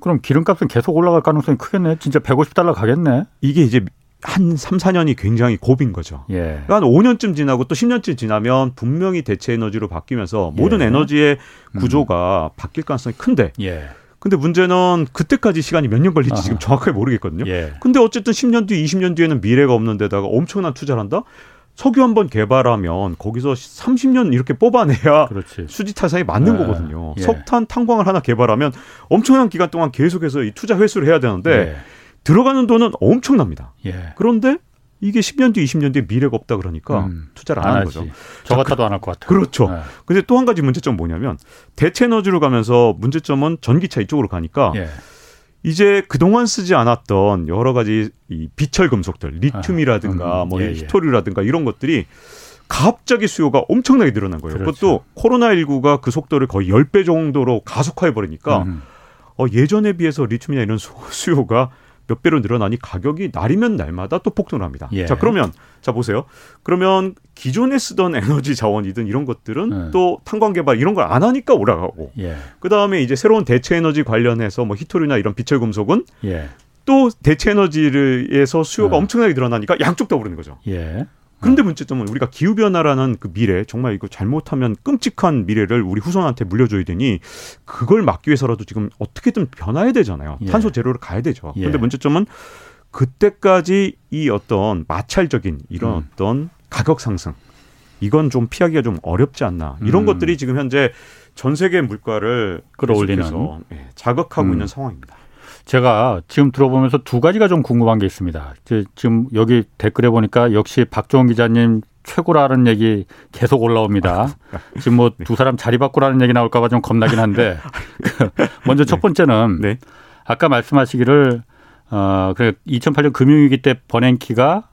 그럼 기름값은 계속 올라갈 가능성이 크겠네. 진짜 150달러 가겠네. 이게 이제 한 3, 4년이 굉장히 고비인 거죠. 예. 그러니까 한 5년쯤 지나고 또 10년쯤 지나면 분명히 대체 에너지로 바뀌면서 모든 예. 에너지의 구조가 음. 바뀔 가능성이 큰데 예. 근데 문제는 그때까지 시간이 몇 년 걸릴지 아하. 지금 정확하게 모르겠거든요. 예. 근데 어쨌든 10년 뒤, 20년 뒤에는 미래가 없는 데다가 엄청난 투자를 한다? 석유 한 번 개발하면 거기서 30년 이렇게 뽑아내야 그렇지. 수지 타산이 맞는 네. 거거든요. 예. 석탄 탄광을 하나 개발하면 엄청난 기간 동안 계속해서 이 투자 회수를 해야 되는데 예. 들어가는 돈은 엄청납니다. 예. 그런데 이게 10년 뒤, 20년 뒤에 미래가 없다 그러니까 음, 안, 안 하는 거죠. 저 같아도 안 할 것 같아요. 그렇죠. 네. 근데 또 한 가지 문제점 뭐냐면 대체 에너지로 가면서 문제점은 전기차 이쪽으로 가니까 예. 이제 그동안 쓰지 않았던 여러 가지 이 비철 금속들, 리튬이라든가 아, 음, 뭐 예, 예. 히토리라든가 이런 것들이 갑자기 수요가 엄청나게 늘어난 거예요. 그렇죠. 그것도 코로나19가 그 속도를 거의 10배 정도로 가속화해 버리니까 음. 어, 예전에 비해서 리튬이나 이런 수요가 몇 배로 늘어나니 가격이 날이면 날마다 또 폭등을 합니다. 예. 자, 그러면 자 보세요. 그러면 기존에 쓰던 에너지 자원이든 이런 것들은 예. 또 탄광 개발 이런 걸 안 하니까 올라가고. 예. 그 다음에 이제 새로운 대체 에너지 관련해서 뭐 히토리나 이런 비철 금속은 예. 또 대체 에너지에서 수요가 예. 엄청나게 늘어나니까 양쪽 다 오르는 거죠. 예. 그런데 문제점은 우리가 기후 변화라는 그 미래 정말 이거 잘못하면 끔찍한 미래를 우리 후손한테 물려줘야 되니 그걸 막기 위해서라도 지금 어떻게든 변화해야 되잖아요. 예. 탄소 제로를 가야 되죠. 그런데 예. 문제점은 그때까지 이 어떤 마찰적인 이런 음. 어떤 가격 상승 이건 좀 피하기가 좀 어렵지 않나 이런 음. 것들이 지금 현재 전 세계 물가를 끌어올리는 예, 자극하고 음. 있는 상황입니다. 제가 지금 들어보면서 두 가지가 좀 궁금한 게 있습니다. 지금 여기 댓글에 보니까 역시 박종원 기자님 최고라는 얘기 계속 올라옵니다. 지금 뭐 두 사람 자리 바꾸라는 얘기 나올까봐 좀 겁나긴 한데 먼저 첫 네. 번째는 네. 아까 말씀하시기를 어, 그 2008년 금융위기 때 버냉키가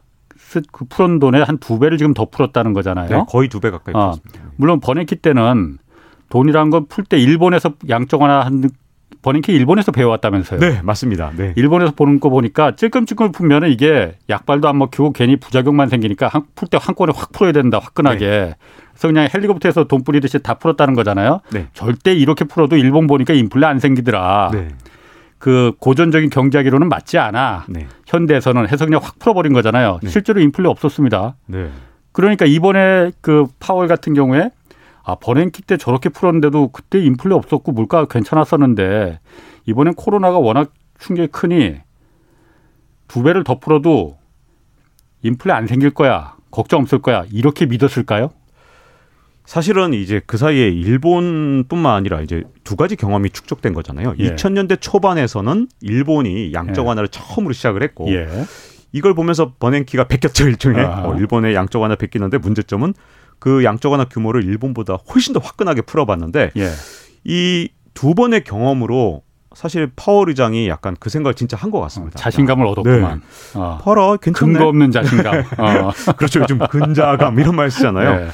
그 풀은 돈의 한 두 배를 지금 더 풀었다는 거잖아요. 네, 거의 두 배 가까이 어, 풀었습니다. 물론 버냉키 때는 돈이란 건 풀 때 일본에서 양적 완화한 버냉키 일본에서 배워왔다면서요? 네, 맞습니다. 네. 일본에서 보는 거 보니까 찔끔찔끔 풀면은 이게 약발도 안 먹히고 괜히 부작용만 생기니까 풀 때 한꺼번에 확 풀어야 된다, 화끈하게. 네. 그래서 그냥 헬리콥터에서 돈 뿌리듯이 다 풀었다는 거잖아요. 네. 절대 이렇게 풀어도 일본 보니까 인플레 안 생기더라. 네. 그 고전적인 경제하기로는 맞지 않아. 네. 현대에서는 해서 그냥 확 풀어버린 거잖아요. 네. 실제로 인플레 없었습니다. 네. 그러니까 이번에 그 파월 같은 경우에 아, 버냉키 때 저렇게 풀었는데도 그때 인플레 없었고 물가가 괜찮았었는데 이번엔 코로나가 워낙 충격이 크니 두 배를 더 풀어도 인플레 안 생길 거야. 걱정 없을 거야. 이렇게 믿었을까요? 사실은 이제 그 사이에 일본뿐만 아니라 이제 두 가지 경험이 축적된 거잖아요. 예. 2000년대 초반에서는 일본이 양적 완화를 예. 처음으로 시작을 했고 예. 이걸 보면서 버냉키가 베꼈죠 일종의 어, 일본의 양적 완화 베끼는데 문제점은 그 양적 완화 규모를 일본보다 훨씬 더 화끈하게 풀어봤는데 예. 이두 번의 경험으로 사실 파월 의장이 약간 그 생각을 진짜 한 것 같습니다. 어, 자신감을 아, 얻었구만. 네. 어. 봐라, 괜찮네. 근거 없는 자신감. 어. 그렇죠. 요즘 근자감 이런 말 쓰잖아요. 네.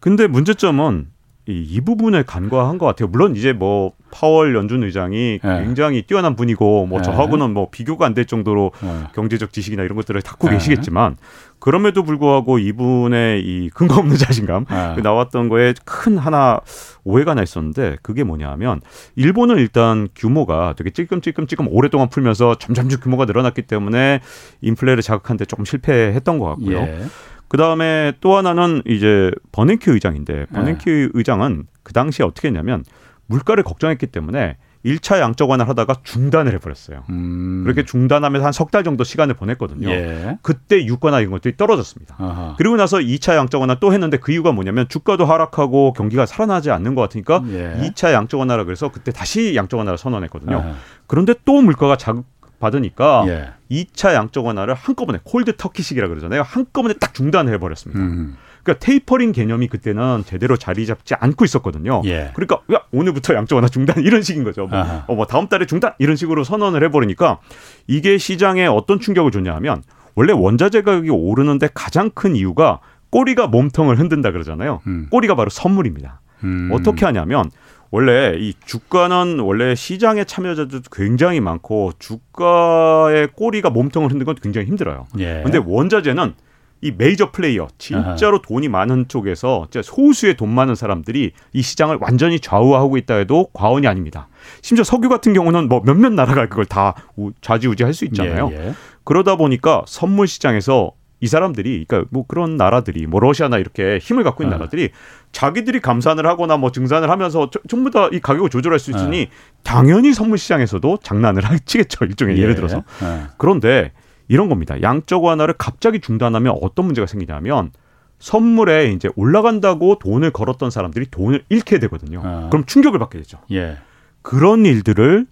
근데 문제점은 이, 이 부분을 간과한 것 같아요. 물론 이제 뭐 파월 연준 의장이 네. 굉장히 뛰어난 분이고 뭐 네. 저하고는 뭐 비교가 안 될 정도로 네. 경제적 지식이나 이런 것들을 네. 계시겠지만 그럼에도 불구하고 이분의 이 근거 없는 자신감 네. 그 나왔던 거에 큰 하나 오해가 나 있었는데 그게 뭐냐면 일본은 일단 규모가 되게 찔끔찔끔찔끔 오랫동안 풀면서 점점점 규모가 늘어났기 때문에 인플레를 자극하는데 조금 실패했던 것 같고요. 예. 그 다음에 또 하나는 이제 버냉키 의장인데 버냉키 네. 의장은 그 당시에 어떻게 했냐면 물가를 걱정했기 때문에 1차 양적 완화를 하다가 중단을 해버렸어요. 음. 그렇게 중단하면서 한 석 달 정도 시간을 보냈거든요. 예. 그때 유가나 이런 것들이 떨어졌습니다. 아하. 그리고 나서 2차 양적 완화 또 했는데 그 이유가 뭐냐면 주가도 하락하고 경기가 살아나지 않는 것 같으니까 예. 2차 양적 완화라 그래서 그때 다시 양적 완화를 선언했거든요. 아하. 그런데 또 물가가 자극 받으니까 예. 2차 양적 완화를 한꺼번에 콜드 터키식이라 그러잖아요. 한꺼번에 딱 중단을 해버렸습니다. 음. 그러니까 테이퍼링 개념이 그때는 제대로 자리 잡지 않고 있었거든요. 예. 그러니까 야 오늘부터 양적 완화 중단 이런 식인 거죠. 뭐, 어, 뭐 다음 달에 중단 이런 식으로 선언을 해버리니까 이게 시장에 어떤 충격을 줬냐하면 원래 원자재 가격이 오르는데 가장 큰 이유가 꼬리가 몸통을 흔든다 그러잖아요. 음. 꼬리가 바로 선물입니다. 음. 어떻게 하냐면 원래 이 주가는 원래 시장의 참여자도 굉장히 많고 주가의 꼬리가 몸통을 흔드는 건 굉장히 힘들어요. 예. 근데 원자재는 이 메이저 플레이어 진짜로 아하. 돈이 많은 쪽에서 소수의 돈 많은 사람들이 이 시장을 완전히 좌우하고 있다 해도 과언이 아닙니다. 심지어 석유 같은 경우는 뭐 몇몇 나라가 그걸 다 좌지우지할 수 있잖아요. 예, 예. 그러다 보니까 선물 시장에서 이 사람들이 그러니까 뭐 그런 나라들이 뭐 러시아나 이렇게 힘을 갖고 있는 아. 나라들이 자기들이 감산을 하거나 뭐 증산을 하면서 전부 다 이 가격을 조절할 수 있으니 아. 당연히 선물 시장에서도 장난을 하치겠죠 일종의 예. 를 들어서 아. 그런데 이런 겁니다 양적 완화를 갑자기 중단하면 어떤 문제가 생기냐면 선물에 이제 올라간다고 돈을 걸었던 사람들이 돈을 잃게 되거든요 아. 그럼 충격을 받게 되죠 예. 그런 일들을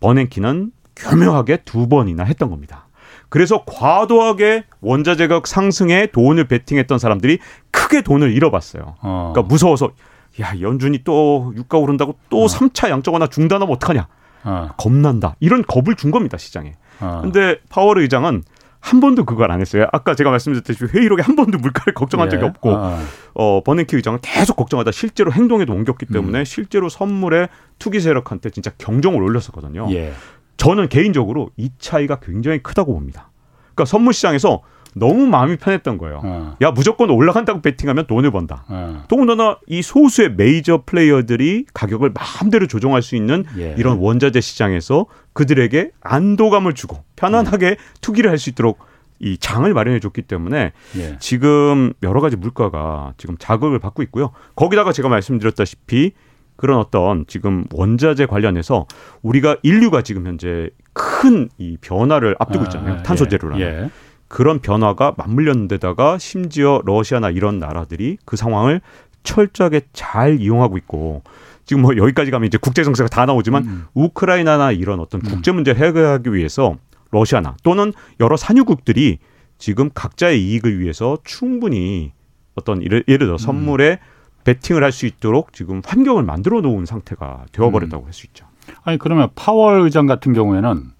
버냉키는 교묘하게 두 번이나 했던 겁니다. 그래서 과도하게 원자재 가격 상승에 돈을 베팅했던 사람들이 크게 돈을 잃어봤어요. 어. 그러니까 무서워서 야 연준이 또 유가 오른다고 또 어. 3차 양적 완화 중단하면 어떡하냐. 어. 겁난다. 이런 겁을 준 겁니다 시장에. 어. 근데 파월 의장은 한 번도 그걸 안 했어요. 아까 제가 말씀드렸듯이 회의록에 한 번도 물가를 걱정한 예. 적이 없고 어, 어 버냉키 의장은 계속 걱정하다 실제로 행동에도 옮겼기 때문에 음. 실제로 선물에 투기 세력한테 진짜 경종을 올렸었거든요. 예. 저는 개인적으로 이 차이가 굉장히 크다고 봅니다. 그러니까 선물 시장에서 너무 마음이 편했던 거예요. 어. 야 무조건 올라간다고 베팅하면 돈을 번다. 어. 더군다나 이 소수의 메이저 플레이어들이 가격을 마음대로 조정할 수 있는 예. 이런 원자재 시장에서 그들에게 안도감을 주고 편안하게 음. 투기를 할 수 있도록 이 장을 마련해 줬기 때문에 예. 지금 여러 가지 물가가 지금 자극을 받고 있고요. 거기다가 제가 말씀드렸다시피 그런 어떤 지금 원자재 관련해서 우리가 인류가 지금 현재 큰 이 변화를 앞두고 아, 있잖아요. 아, 탄소 제로라는. 예, 예. 그런 변화가 맞물렸는 데다가 심지어 러시아나 이런 나라들이 그 상황을 철저하게 잘 이용하고 있고 지금 뭐 여기까지 가면 이제 국제 정세가 다 나오지만 음. 우크라이나나 이런 어떤 음. 국제 문제를 해결하기 위해서 러시아나 또는 여러 산유국들이 지금 각자의 이익을 위해서 충분히 어떤 예를, 예를 들어 선물에 음. 베팅을 할 수 있도록 지금 환경을 만들어 놓은 상태가 되어버렸다고 음. 할수 있죠. 아니 그러면 파월 의장 같은 경우에는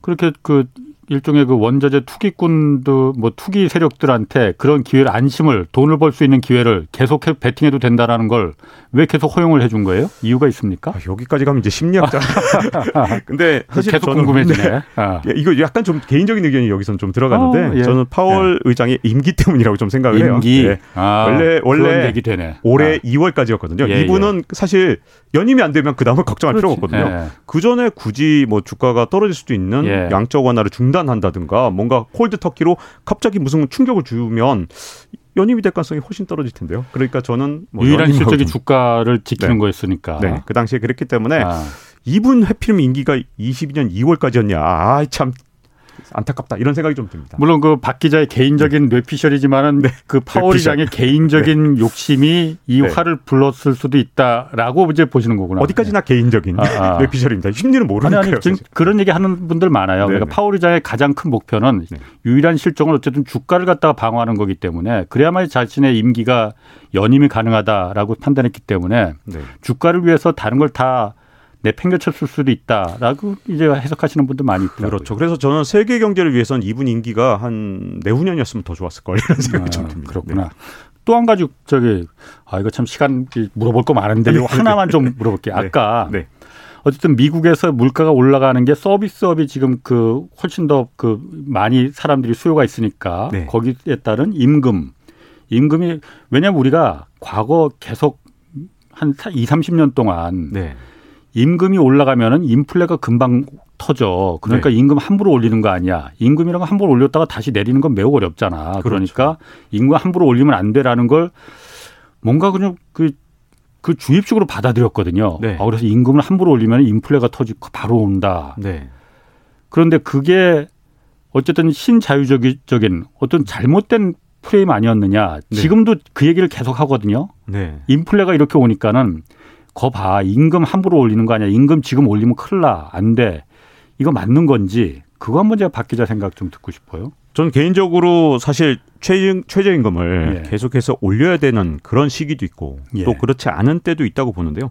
그렇게 그 일종의 그 원자재 투기꾼도 뭐 투기 세력들한테 그런 기회를 안심을 돈을 벌 수 있는 기회를 계속 베팅해도 된다라는 걸 왜 계속 허용을 해준 거예요? 이유가 있습니까? 아, 여기까지 가면 이제 심리학자. 근데 사실 계속 궁금해지네. 네. 아. 이거 약간 좀 개인적인 의견이 여기선 좀 들어가는데 어, 예. 저는 파월 예. 의장의 임기 때문이라고 좀 생각을 임기. 해요. 네. 아, 원래 원래 올해 아. 2월까지였거든요. 예, 이분은 예. 사실 연임이 안 되면 그 다음을 걱정할 그렇지. 필요가 없거든요. 예. 그 전에 굳이 뭐 주가가 떨어질 수도 있는 예. 양적 완화를 중단 한다든가 뭔가 콜드 터키로 갑자기 무슨 충격을 주면 연임이 될 가능성이 훨씬 떨어질 텐데요. 그러니까 저는 뭐 유일한 실적이 주가를 지키는 네. 거였으니까. 네, 그 당시에 그랬기 때문에 아. 이분 회피름 임기가 22년 2월까지였냐. 아, 참 안타깝다 이런 생각이 좀 듭니다. 물론 그 박 기자의 개인적인 네. 뇌피셜이지만은 네. 그 파월이장의 개인적인 네. 욕심이 이 네. 화를 불렀을 수도 있다라고 이제 보시는 거구나. 어디까지나 네. 개인적인 아, 아. 뇌피셜입니다. 심리는 모르는 아니, 아니, 지금 그런 얘기 하는 분들 많아요. 그러니까 파월이장의 가장 큰 목표는 유일한 실종은 어쨌든 주가를 갖다가 방어하는 거기 때문에 그래야만 자신의 임기가 연임이 가능하다라고 판단했기 때문에 주가를 위해서 다른 걸다 내팽개쳤을 수도 있다라고 이제 해석하시는 분도 많이 있더라고요. 그렇죠. 그래서 저는 세계 경제를 위해서는 이분 임기가 한 내후년이었으면 더 좋았을 걸 이런 생각이 아, 좀 듭니다. 그렇구나. 네. 또한 가지 저기 아 이거 참 시간 물어볼 거 많은데 요 네. 하나만 좀 물어볼게요. 네. 아까 네. 어쨌든 미국에서 물가가 올라가는 게 서비스업이 지금 그 훨씬 더 그 많이 사람들이 수요가 있으니까 네. 거기에 따른 임금 임금이 왜냐하면 우리가 과거 계속 한 2, 30년 동안 네. 임금이 올라가면은 인플레가 금방 터져. 그러니까 네. 임금 함부로 올리는 거 아니야. 임금이라는 거 함부로 올렸다가 다시 내리는 건 매우 어렵잖아. 그렇죠. 그러니까 임금 함부로 올리면 안 돼라는 걸 뭔가 그냥 그, 그 주입식으로 받아들였거든요. 네. 아, 그래서 임금을 함부로 올리면 인플레가 터지고 바로 온다. 네. 그런데 그게 어쨌든 신자유적인 어떤 잘못된 프레임 아니었느냐. 네. 지금도 그 얘기를 계속 하거든요. 네. 인플레가 이렇게 오니까는 거 봐. 임금 함부로 올리는 거 아니야. 임금 지금 올리면 큰일 나. 안 돼. 이거 맞는 건지 그거 한번 제가 박 기자 생각 좀 듣고 싶어요. 전 개인적으로 사실 최저, 최저임금을 예. 계속해서 올려야 되는 그런 시기도 있고 예. 또 그렇지 않은 때도 있다고 보는데요.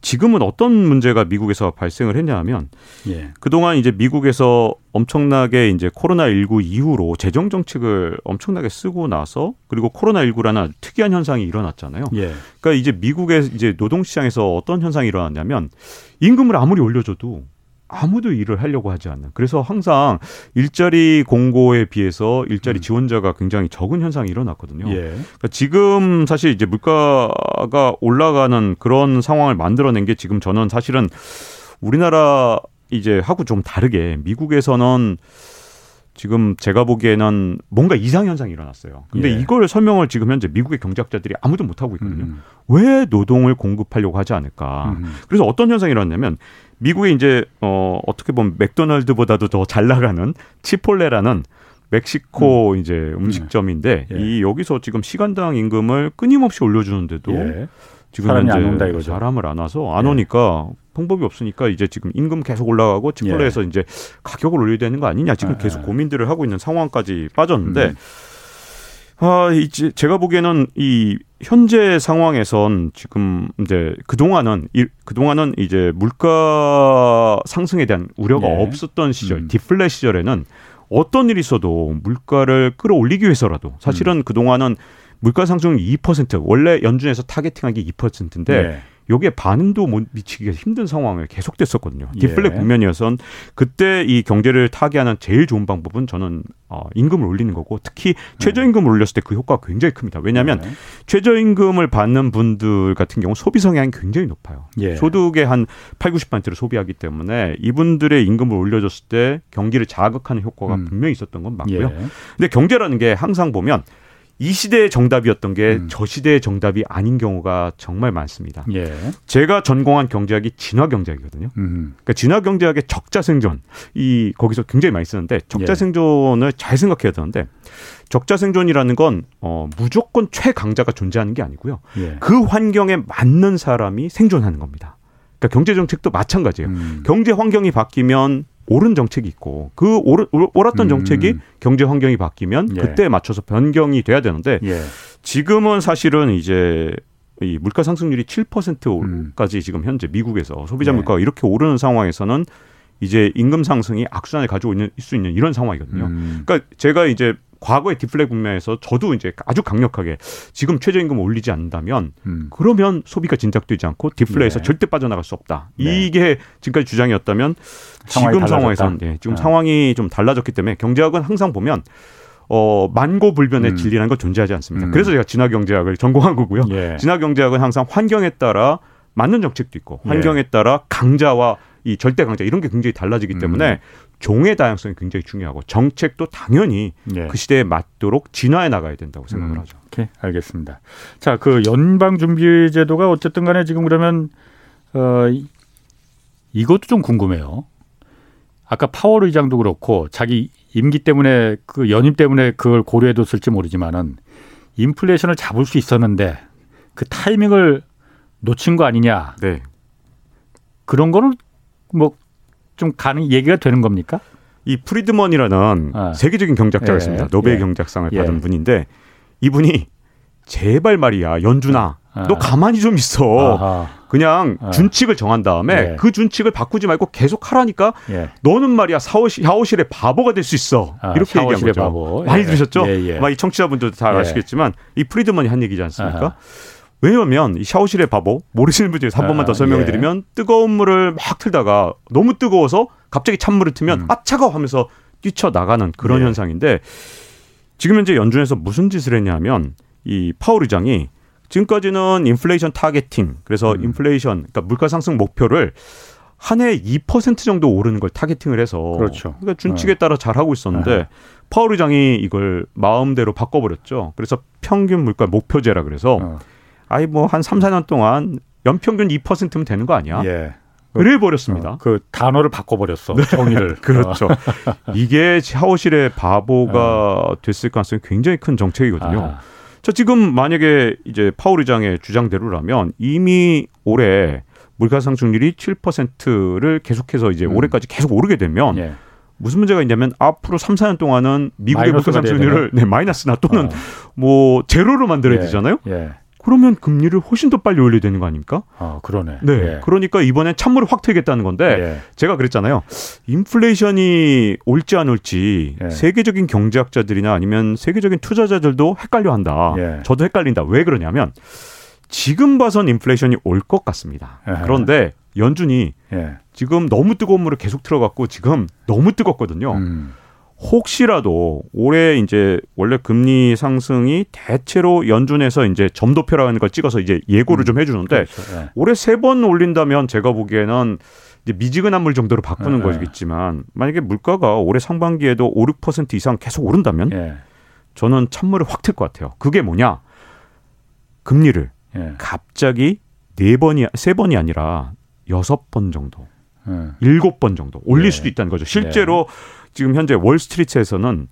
지금은 어떤 문제가 미국에서 발생을 했냐 하면 예. 그동안 이제 미국에서 엄청나게 이제 코로나19 이후로 재정 정책을 엄청나게 쓰고 나서 그리고 코로나19라는 특이한 현상이 일어났잖아요. 예. 그러니까 이제 미국의 이제 노동 시장에서 어떤 현상이 일어났냐면 임금을 아무리 올려줘도 아무도 일을 하려고 하지 않는. 그래서 항상 일자리 공고에 비해서 일자리 음. 지원자가 굉장히 적은 현상이 일어났거든요. 예. 그러니까 지금 사실 이제 물가가 올라가는 그런 상황을 만들어낸 게 지금 저는 사실은 우리나라 이제 하고 좀 다르게 미국에서는 지금 제가 보기에는 뭔가 이상 현상이 일어났어요. 근데 예. 이걸 설명을 지금 현재 미국의 경제학자들이 아무도 못 하고 있거든요. 음. 왜 노동을 공급하려고 하지 않을까? 음. 그래서 어떤 현상이 일어났냐면 미국에 이제 어 어떻게 보면 맥도날드보다도 더 잘 나가는 치폴레라는 멕시코 음. 이제 음식점인데 예. 이 여기서 지금 시간당 임금을 끊임없이 올려주는데도 예. 지금 사람이 안 온다 이거죠. 사람을 안 와서 안 예. 오니까 방법이 없으니까 이제 지금 임금 계속 올라가고 치폴레에서 예. 이제 가격을 올려야 되는 거 아니냐 지금 예. 계속 고민들을 하고 있는 상황까지 빠졌는데 음. 아, 이제 제가 보기에는 이 현재 상황에선 지금 이제 그동안은 이, 그동안은 이제 물가 상승에 대한 우려가 네. 없었던 시절, 음. 디플레 시절에는 어떤 일이 있어도 물가를 끌어올리기 위해서라도 사실은 음. 그동안은 물가 상승 2% 원래 연준에서 타겟팅한 게 2%인데 네. 요게 반응도 못 미치기가 힘든 상황에 계속됐었거든요. 예. 디플레 국면이어선 그때 이 경제를 타개하는 제일 좋은 방법은 저는 어, 임금을 올리는 거고 특히 최저임금을 올렸을 때 그 효과가 굉장히 큽니다. 왜냐하면 네. 최저임금을 받는 분들 같은 경우 소비 성향이 굉장히 높아요. 예. 소득의 한 8, 90%를 소비하기 때문에 이분들의 임금을 올려줬을 때 경기를 자극하는 효과가 음. 분명히 있었던 건 맞고요. 예. 근데 경제라는 게 항상 보면 이 시대의 정답이었던 게저 음. 시대의 정답이 아닌 경우가 정말 많습니다. 예. 제가 전공한 경제학이 진화 경제학이거든요. 음. 그러니까 진화 경제학의 적자 생존 이 거기서 굉장히 많이 쓰는데 적자 예. 생존을 잘 생각해야 되는데 적자 생존이라는 건 어, 무조건 최강자가 존재하는 게 아니고요. 예. 그 환경에 맞는 사람이 생존하는 겁니다. 그러니까 경제 정책도 마찬가지예요. 음. 경제 환경이 바뀌면 옳은 정책이 있고 그 옳, 옳았던 음. 정책이 경제 환경이 바뀌면 예. 그때에 맞춰서 변경이 돼야 되는데 예. 지금은 사실은 이제 이 물가 상승률이 7%까지 음. 지금 현재 미국에서 소비자 예. 물가가 이렇게 오르는 상황에서는 이제 임금 상승이 악순환을 가지고 있는 수 있는 이런 상황이거든요. 음. 그러니까 제가 이제 과거의 디플레 국면에서 저도 이제 아주 강력하게 지금 최저임금 올리지 않는다면 음. 그러면 소비가 진작되지 않고 디플레에서 네. 절대 빠져나갈 수 없다. 네. 이게 지금까지 주장이었다면 지금 상황에서는 예, 지금 네. 상황이 좀 달라졌기 때문에 경제학은 항상 보면 어, 만고불변의 음. 진리라는 건 존재하지 않습니다. 음. 그래서 제가 진화경제학을 전공한 거고요. 예. 진화경제학은 항상 환경에 따라 맞는 정책도 있고 환경에 따라 강자와 이 절대 강자 이런 게 굉장히 달라지기 음. 때문에 음. 종의 다양성이 굉장히 중요하고 정책도 당연히 예. 그 시대에 맞도록 진화해 나가야 된다고 생각을 음. 하죠. 오케이, 알겠습니다. 자, 그 연방 준비 제도가 어쨌든 간에 지금 그러면 어 이것도 좀 궁금해요. 아까 파월 의장도 그렇고 자기 임기 때문에 그 연임 때문에 그걸 고려해뒀을지 모르지만은 인플레이션을 잡을 수 있었는데 그 타이밍을 놓친 거 아니냐. 네. 그런 거는 뭐 좀 가능 얘기가 되는 겁니까? 이 프리드먼이라는 아. 세계적인 경제학자가 예. 있습니다. 노벨 예. 경제학상을 예. 받은 분인데 이분이 제발 말이야 연준아 아. 너 가만히 좀 있어. 아하. 그냥 아. 준칙을 정한 다음에 예. 그 준칙을 바꾸지 말고 계속 하라니까 예. 너는 말이야 샤워실, 샤워실의 바보가 될 수 있어. 아, 이렇게 얘기한 거죠. 바보. 많이 예. 들으셨죠? 아마 이 청취자분들도 잘 아시겠지만 이 프리드먼이 한 얘기지 않습니까? 아하. 왜냐면 이 샤워실의 바보 모르시는 분들이 한 번만 더 아, 설명을 예. 드리면 뜨거운 물을 막 틀다가 너무 뜨거워서 갑자기 찬물을 틀면 음. 아 차가워 하면서 뛰쳐 나가는 그런 예. 현상인데 지금 현재 연준에서 무슨 짓을 했냐면 이 파월 의장이 지금까지는 인플레이션 targeting 그래서 음. 인플레이션 그러니까 물가 상승 목표를 한해2% 정도 오르는 걸 targeting을 해서 그렇죠. 그러니까 준칙에 네. 따라 잘 하고 있었는데 네. 파월 의장이 이걸 마음대로 바꿔버렸죠. 그래서 평균 물가 목표제라 그래서 어. 아이 뭐 한 3, 4년 동안 연평균 2%면 되는 거 아니야? 예. 그래 버렸습니다. 어, 그 단어를 바꿔버렸어. 네. 정의를. 그렇죠. 어. 이게 샤워실의 바보가 어. 됐을 가능성이 굉장히 큰 정책이거든요. 아. 자, 지금 만약에 이제 파월 의장의 주장대로라면 이미 올해 물가 상승률이 7%를 계속해서 이제 음. 올해까지 계속 오르게 되면 예. 무슨 문제가 있냐면 앞으로 3, 4년 동안은 미국의 물가 마이너스가 돼야 상승률을 네, 마이너스나 또는 어. 뭐 제로로 만들어야 예. 되잖아요. 예. 그러면 금리를 훨씬 더 빨리 올려야 되는 거 아닙니까? 아, 그러네. 네. 예. 그러니까 이번엔 찬물을 확 트겠다는 건데 예. 제가 그랬잖아요. 인플레이션이 올지 안 올지 예. 세계적인 경제학자들이나 아니면 세계적인 투자자들도 헷갈려 한다. 예. 저도 헷갈린다. 왜 그러냐면 지금 봐선 인플레이션이 올 것 같습니다. 에헤. 그런데 연준이 예. 지금 너무 뜨거운 물을 계속 틀어갖고 지금 너무 뜨겁거든요. 음. 혹시라도 올해 이제 원래 금리 상승이 대체로 연준에서 이제 점도표라는 걸 찍어서 이제 예고를 좀 해주는데 그렇죠. 예. 올해 세 번 올린다면 제가 보기에는 이제 미지근한 물 정도로 바꾸는 예, 거겠지만 만약에 물가가 올해 상반기에도 5, 6% 이상 계속 오른다면 예. 저는 찬물을 확 틀 것 같아요. 그게 뭐냐? 금리를 예. 갑자기 네 번이 세 번이 아니라 여섯 번 정도, 예. 일곱 번 정도 올릴 예. 수도 있다는 거죠. 실제로 지금 현재 월스트리트에서는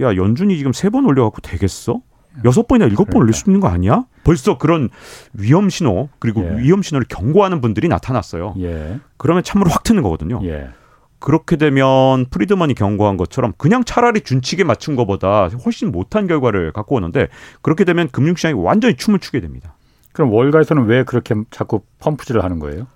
야 연준이 지금 세 번 올려갖고 되겠어? 여섯 번이나 일곱 번 올릴 수 있는 거 아니야? 벌써 그런 위험 신호 그리고 예. 위험 신호를 경고하는 분들이 나타났어요. 예. 그러면 찬물을 확 트는 거거든요. 예. 그렇게 되면 프리드먼이 경고한 것처럼 그냥 차라리 준칙에 맞춘 것보다 훨씬 못한 결과를 갖고 오는데 그렇게 되면 금융시장이 완전히 춤을 추게 됩니다. 그럼 월가에서는 왜 그렇게 자꾸 펌프질을 하는 거예요?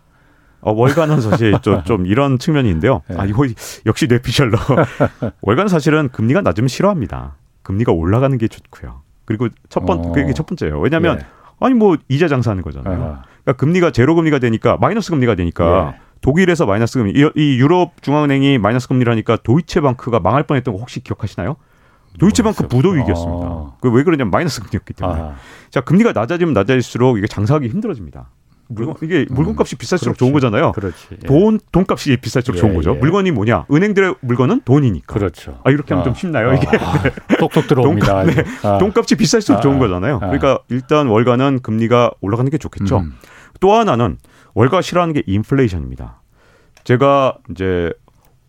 어, 월간은 사실 좀, 좀 이런 측면인데요. 예. 아, 이거 역시 뇌피셜러. 월간은 사실은 금리가 낮으면 싫어합니다. 금리가 올라가는 게 좋고요. 그리고 첫 번, 어. 그게 첫 번째예요. 왜냐하면 예. 아니 뭐 이자 장사하는 거잖아요. 아하. 그러니까 금리가 제로 금리가 되니까 마이너스 금리가 되니까 예. 독일에서 마이너스 금리, 이, 이 유럽 중앙은행이 마이너스 금리라니까 도이체방크가 망할 뻔했던 거 혹시 기억하시나요? 도이체방크. 부도 위기였습니다. 아. 그왜 그러냐면 마이너스 금리였기 때문에. 아, 자 금리가 낮아지면 낮아질수록 이게 장사하기 힘들어집니다. 물건 이게 물건값이 비쌀수록 그렇지. 좋은 거잖아요. 그렇지. 예. 돈 돈값이 비쌀수록 예, 좋은 거죠. 예. 물건이 뭐냐? 은행들의 물건은 돈이니까. 그렇죠. 아 이렇게 하면 아. 좀 쉽나요? 아, 이게 똑똑 들어옵니다. 돈값, 네. 아. 돈값이 비쌀수록 아, 좋은 아, 거잖아요. 아. 그러니까 일단 월가는 금리가 올라가는 게 좋겠죠. 음. 또 하나는 월가 싫어하는 게 인플레이션입니다. 제가 이제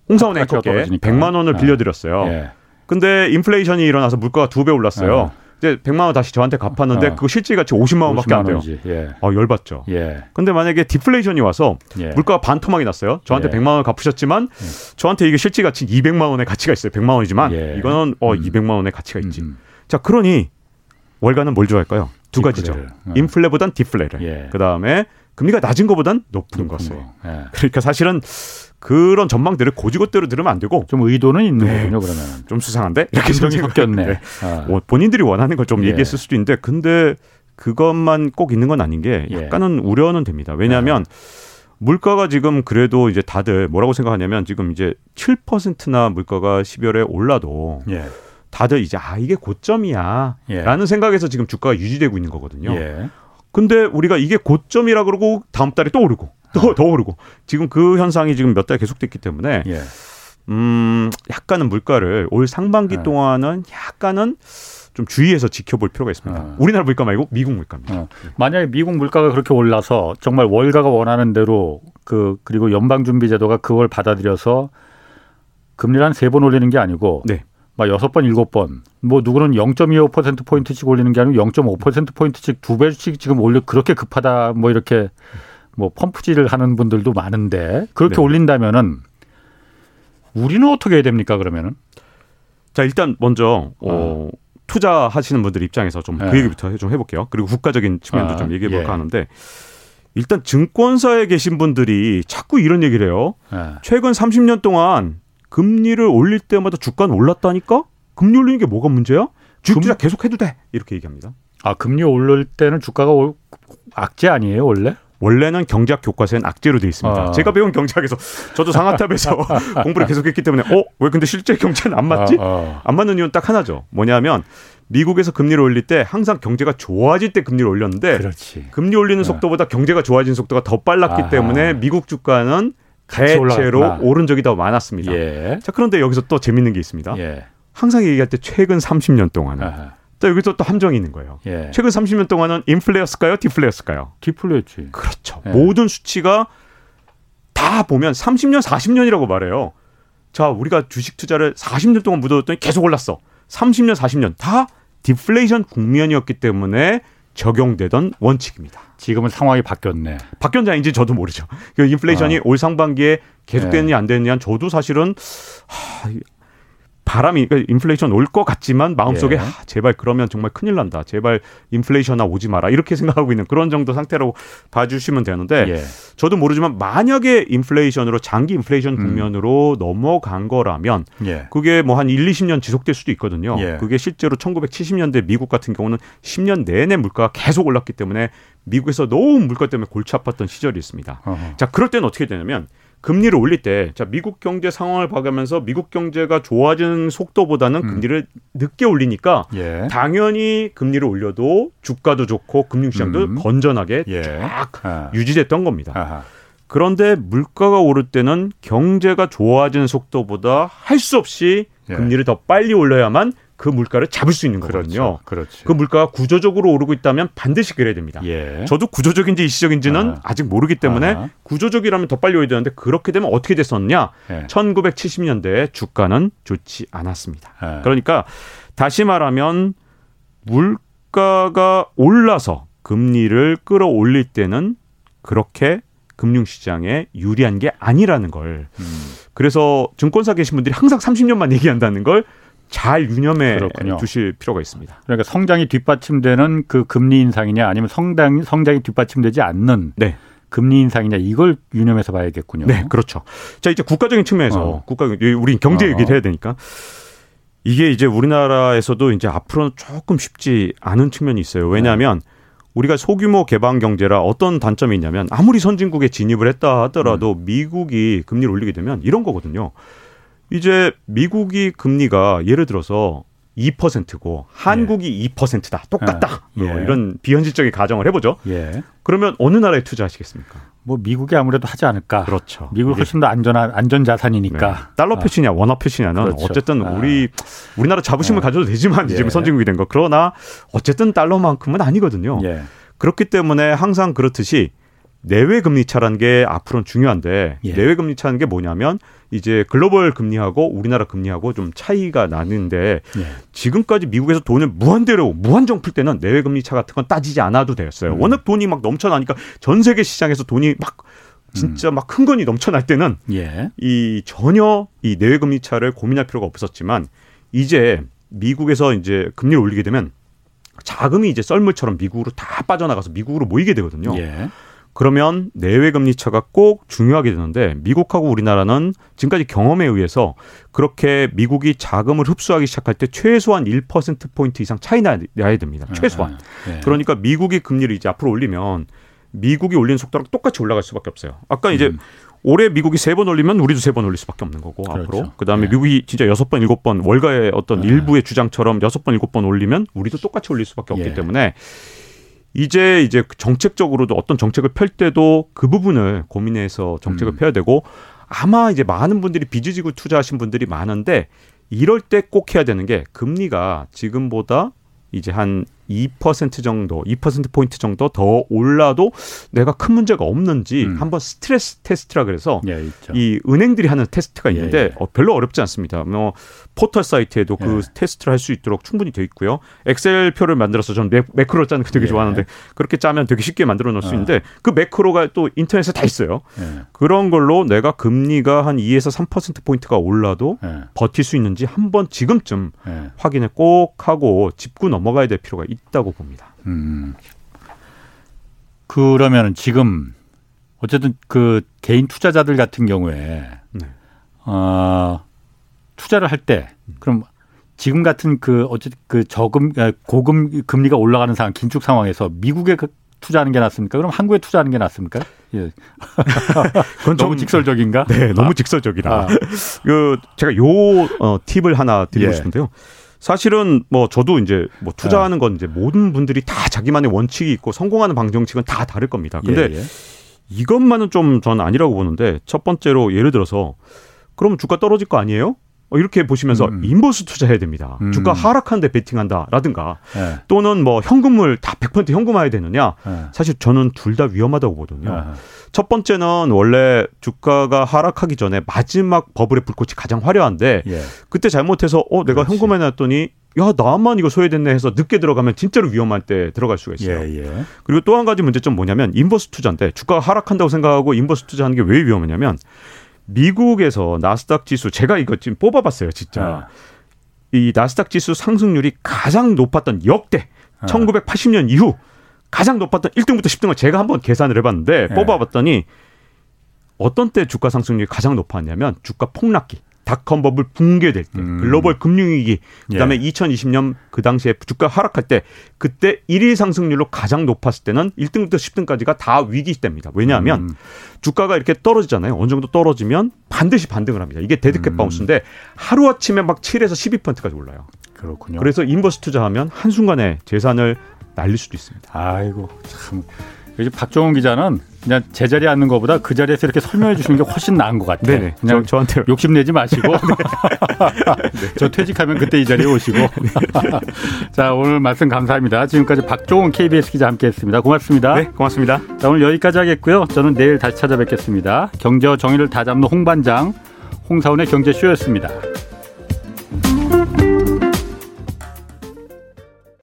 홍사훈 앵커께 떨어지니까. 100만 원을 아. 빌려드렸어요. 예. 근데 인플레이션이 일어나서 물가가 두 배 올랐어요. 아. 이제 100만 원 다시 저한테 갚았는데 아. 그거 실질 가치 50만 원밖에 안 50만 돼요. 원이지. 예. 아, 열받죠. 예. 근데 만약에 디플레이션이 와서 예. 물가가 반토막이 났어요. 저한테 예. 100만 원 갚으셨지만 저한테 이게 실질 가치 200만 원의 가치가 있어요. 100만 원이지만 예. 이거는 어 음. 200만 원의 가치가 있지. 음. 자, 그러니 월가는 뭘 좋아할까요? 두 가지죠. 디플레를. 어. 인플레보단 디플레를. 예. 그다음에 금리가 낮은 것보단 높은 것을. 거. 예. 그러니까 사실은 그런 전망들을 고지고대로 들으면 안 되고 좀 의도는 있는 네. 거군요, 그러면. 좀 수상한데 이렇게 감정이 좀 섞였네. 네. 아. 뭐 본인들이 원하는 걸좀 예. 얘기했을 수도 있는데 근데 그것만 꼭 있는 건 아닌 게 예. 약간은 우려는 됩니다. 왜냐하면 물가가 지금 그래도 이제 다들 뭐라고 생각하냐면 지금 이제 7%나 물가가 12월에 올라도 예. 다들 이제 아 이게 고점이야 예. 라는 생각에서 지금 주가가 유지되고 있는 거거든요. 예. 근데 우리가 이게 고점이라 그러고 다음 달에 또 오르고 또 더 오르고 지금 그 현상이 지금 몇 달 계속됐기 때문에 예. 음 약간은 물가를 올 상반기 네. 동안은 약간은 좀 주의해서 지켜볼 필요가 있습니다. 어. 우리나라 물가 말고 미국 물가입니다. 어. 만약에 미국 물가가 그렇게 올라서 정말 월가가 원하는 대로 그 그리고 연방준비제도가 그걸 받아들여서 금리를 한 세 번 올리는 게 아니고 네. 막 여섯 번 일곱 번 뭐 누구는 0.25% 포인트씩 올리는 게 아니고 0.5% 포인트씩 두 배씩 지금 올려 그렇게 급하다 뭐 이렇게 뭐 펌프질을 하는 분들도 많은데 그렇게 네. 올린다면은 우리는 어떻게 해야 됩니까 그러면은 자 일단 먼저 어, 투자하시는 분들 입장에서 좀그 네. 얘기부터 좀 해볼게요. 그리고 국가적인 측면도 아, 좀 얘기해볼까 예. 하는데 일단 증권사에 계신 분들이 자꾸 이런 얘기를 해요. 예. 최근 30년 동안 금리를 올릴 때마다 주가는 올랐다니까? 금리 올리는 게 뭐가 문제야? 주식 투자 계속 해도 돼. 이렇게 얘기합니다. 아 금리 오를 때는 주가가 올- 악재 아니에요 원래? 원래는 경제학 교과서엔 악재로 돼 있습니다. 아. 제가 배운 경제학에서 저도 상하탑에서 공부를 계속했기 때문에 어 왜 근데 실제 경제는 안 맞지? 아, 아. 안 맞는 이유는 딱 하나죠. 뭐냐면 미국에서 금리를 올릴 때 항상 경제가 좋아질 때 금리를 올렸는데 그렇지. 금리 올리는 속도보다 경제가 좋아진 속도가 더 빨랐기. 때문에 미국 주가는 대체로. 오른 적이 더 많았습니다. 예. 자 그런데 여기서 또 재밌는 게 있습니다. 예. 항상 얘기할 때 최근 30년 동안은 아하. 또 여기서 또 함정이 있는 거예요. 예. 최근 30년 동안은 인플레였을까요? 디플레였을까요? 디플레였지. 그렇죠. 예. 모든 수치가 다 보면 30년, 40년이라고 말해요. 자, 우리가 주식 투자를 40년 동안 묻어뒀더니 계속 올랐어. 30년, 40년 다 디플레이션 국면이었기 때문에 적용되던 원칙입니다. 지금은 상황이 바뀌었네. 바뀌었냐인지 저도 모르죠. 그 인플레이션이 어. 올 상반기에 계속되느냐 네. 안 되느냐 저도 사실은 하, 바람이 그러니까 인플레이션 올 것 같지만 마음속에 예. 하, 제발 그러면 정말 큰일 난다. 제발 인플레이션아 오지 마라. 이렇게 생각하고 있는 그런 정도 상태라고 봐주시면 되는데 예. 저도 모르지만 만약에 인플레이션으로 장기 인플레이션 음. 국면으로 넘어간 거라면 예. 그게 뭐 한 1, 20년 지속될 수도 있거든요. 예. 그게 실제로 1970년대 미국 같은 경우는 10년 내내 물가가 계속 올랐기 때문에 미국에서 너무 물가 때문에 골치 아팠던 시절이 있습니다. 어허. 자, 그럴 때는 어떻게 되냐면 금리를 올릴 때, 자, 미국 경제 상황을 봐가면서 미국 경제가 좋아지는 속도보다는 음. 금리를 늦게 올리니까 예. 당연히 금리를 올려도 주가도 좋고 금융시장도 음. 건전하게 예. 쫙 아. 유지됐던 겁니다. 아하. 그런데 물가가 오를 때는 경제가 좋아지는 속도보다 할 수 없이 예. 금리를 더 빨리 올려야만 그 물가를 잡을 수 있는 거거든요. 그렇죠. 그렇지. 그 물가가 구조적으로 오르고 있다면 반드시 그래야 됩니다. 예. 저도 구조적인지 일시적인지는 아. 아. 직 모르기 때문에 아하. 구조적이라면 더 빨리 올려야 되는데 그렇게 되면 어떻게 됐었냐? 예. 1970년대에 주가는 좋지 않았습니다. 예. 그러니까 다시 말하면 물가가 올라서 금리를 끌어올릴 때는 그렇게 금융시장에 유리한 게 아니라는 걸. 음. 그래서 증권사 계신 분들이 항상 30년만 얘기한다는 걸 잘 유념해 그렇군요. 두실 필요가 있습니다. 그러니까 성장이 뒷받침되는 그 금리 인상이냐 아니면 성장 성장이 뒷받침되지 않는 네. 금리 인상이냐 이걸 유념해서 봐야겠군요. 네, 그렇죠. 자, 이제 국가적인 측면에서 어. 국가 우리 경제 어. 얘기를 해야 되니까 이게 이제 우리나라에서도 이제 앞으로는 조금 쉽지 않은 측면이 있어요. 왜냐하면 우리가 소규모 개방 경제라 어떤 단점이 있냐면 아무리 선진국에 진입을 했다 하더라도 음. 미국이 금리를 올리게 되면 이런 거거든요. 이제 미국이 금리가 예를 들어서 2%고 한국이 2%다. 똑같다. 예. 뭐 이런 비현실적인 가정을 해보죠. 예. 그러면 어느 나라에 투자하시겠습니까? 뭐 미국이 아무래도 하지 않을까. 그렇죠. 이게 훨씬 더 안전한 안전 네. 자산이니까. 달러 아. 표시냐 원화 표시냐는 그렇죠. 어쨌든 아. 우리 우리나라 자부심을 아. 가져도 되지만 이제 예. 선진국이 된 거. 그러나 어쨌든 달러만큼은 아니거든요. 예. 그렇기 때문에 항상 그렇듯이 내외 금리 차라는 게 앞으로는 중요한데 예. 내외 금리 차는 게 뭐냐면 이제 글로벌 금리하고 우리나라 금리하고 좀 차이가 나는데 예. 지금까지 미국에서 돈을 무한대로 무한정 풀 때는 내외 금리 차 같은 건 따지지 않아도 되었어요. 음. 워낙 돈이 막 넘쳐나니까 전 세계 시장에서 돈이 막 음. 진짜 막큰 건이 넘쳐날 때는 예. 이 전혀 이 내외 금리 차를 고민할 필요가 없었지만 이제 미국에서 이제 금리를 올리게 되면 자금이 이제 썰물처럼 미국으로 다 빠져나가서 미국으로 모이게 되거든요. 예. 그러면 내외 금리 차가 꼭 중요하게 되는데 미국하고 우리나라는 지금까지 경험에 의해서 그렇게 미국이 자금을 흡수하기 시작할 때 최소한 1% 포인트 이상 차이 나야 됩니다. 최소한. 예. 그러니까 미국이 금리를 이제 앞으로 올리면 미국이 올리는 속도랑 똑같이 올라갈 수밖에 없어요. 아까 이제 음. 올해 미국이 세 번 올리면 우리도 세 번 올릴 수밖에 없는 거고 그렇죠. 앞으로 그다음에 네. 미국이 진짜 여섯 번 일곱 번 월가의 어떤 네. 일부의 주장처럼 여섯 번 일곱 번 올리면 우리도 똑같이 올릴 수밖에 없기 예. 때문에 이제 이제 정책적으로도 어떤 정책을 펼 때도 그 부분을 고민해서 정책을 음. 펴야 되고 아마 이제 많은 분들이 빚지고 투자하신 분들이 많은데 이럴 때 꼭 해야 되는 게 금리가 지금보다 이제 한 2% 정도, 2% 포인트 정도 더 올라도 내가 큰 문제가 없는지 음. 한번 스트레스 테스트라 그래서 예. 이 은행들이 하는 테스트가 있는데 예, 예. 어, 별로 어렵지 않습니다. 뭐 포털 사이트에도 그 예. 테스트를 할 수 있도록 충분히 돼 있고요. 엑셀 표를 만들어서 저는 매, 매크로 짜는 거 되게 예. 좋아하는데 그렇게 짜면 되게 쉽게 만들어 놓을 수 어. 있는데 그 매크로가 또 인터넷에 다 있어요. 예. 그런 걸로 내가 금리가 한 2에서 3% 포인트가 올라도 예. 버틸 수 있는지 한번 지금쯤 예. 확인을 꼭 하고 짚고 넘어가야 될 필요가 있 다고 봅니다. 음. 그러면은 지금 어쨌든 그 개인 투자자들 같은 경우에 네. 어, 투자를 할 때 그럼 지금 같은 그 어쨌든 그 저금 아, 고금 금리가 올라가는 상황 긴축 상황에서 미국에 그 투자하는 게 낫습니까? 그럼 한국에 투자하는 게 낫습니까? 예. 그건 너무 좀- 직설적인가? 네, 너무 직설적이라. 아. 그 제가 요 어, 팁을 하나 드리고 예. 싶은데요. 사실은 뭐 저도 이제 뭐 투자하는 건 이제 모든 분들이 다 자기만의 원칙이 있고 성공하는 방정칙은 다 다를 겁니다. 근데 예, 예. 이것만은 좀 저는 아니라고 보는데 첫 번째로 예를 들어서 그럼 주가 떨어질 거 아니에요? 어, 이렇게 보시면서 음. inverse 투자해야 됩니다. 음. 주가 하락하는데 베팅한다라든가 네. 또는 뭐 현금을 다 100% 현금화해야 되느냐. 네. 사실 저는 둘 다 위험하다고 보거든요. 네. 첫 번째는 원래 주가가 하락하기 전에 마지막 버블의 불꽃이 가장 화려한데 예. 그때 잘못해서 어 내가 현금해 놨더니 야 나만 이거 소외됐네 해서 늦게 들어가면 진짜로 위험할 때 들어갈 수가 있어요. 예, 예. 그리고 또 한 가지 문제점 뭐냐면 inverse 투자인데 주가가 하락한다고 생각하고 inverse 투자하는 게 왜 위험하냐면 미국에서 나스닥 지수 제가 이거 지금 뽑아봤어요, 진짜. 아. 이 나스닥 지수 상승률이 가장 높았던 역대 아. 1980년 이후 가장 높았던 1등부터 10등을 제가 한번 계산을 해봤는데 네. 뽑아봤더니 어떤 때 주가 상승률이 가장 높았냐면 주가 폭락기. 닷컴 버블 붕괴될 때, 음. 글로벌 금융위기, 그다음에 예. 2020년 그 당시에 주가 하락할 때, 그때 1위 상승률로 가장 높았을 때는 1등부터 10등까지가 다 위기 때입니다. 왜냐하면 음. 주가가 이렇게 떨어지잖아요. 어느 정도 떨어지면 반드시 반등을 합니다. 이게 dead cat 음. bounce인데 하루 아침에 막 7에서 12%까지 올라요. 그렇군요. 그래서 inverse 투자하면 한 순간에 재산을 날릴 수도 있습니다. 아이고 참. 요즘 박종훈 기자는 그냥 제자리에 앉는 것보다 그 자리에서 이렇게 설명해 주시는 게 훨씬 나은 것 같아요. 네네. 그냥 저, 한테 욕심내지 마시고 네. 저 퇴직하면 그때 이 자리에 오시고 네. 자 오늘 말씀 감사합니다. 지금까지 박종훈 KBS 기자 함께했습니다. 고맙습니다. 네, 고맙습니다. 자 오늘 여기까지 하겠고요. 저는 내일 다시 찾아뵙겠습니다. 경제와 정의를 다잡는 홍반장 홍사원의 경제쇼였습니다.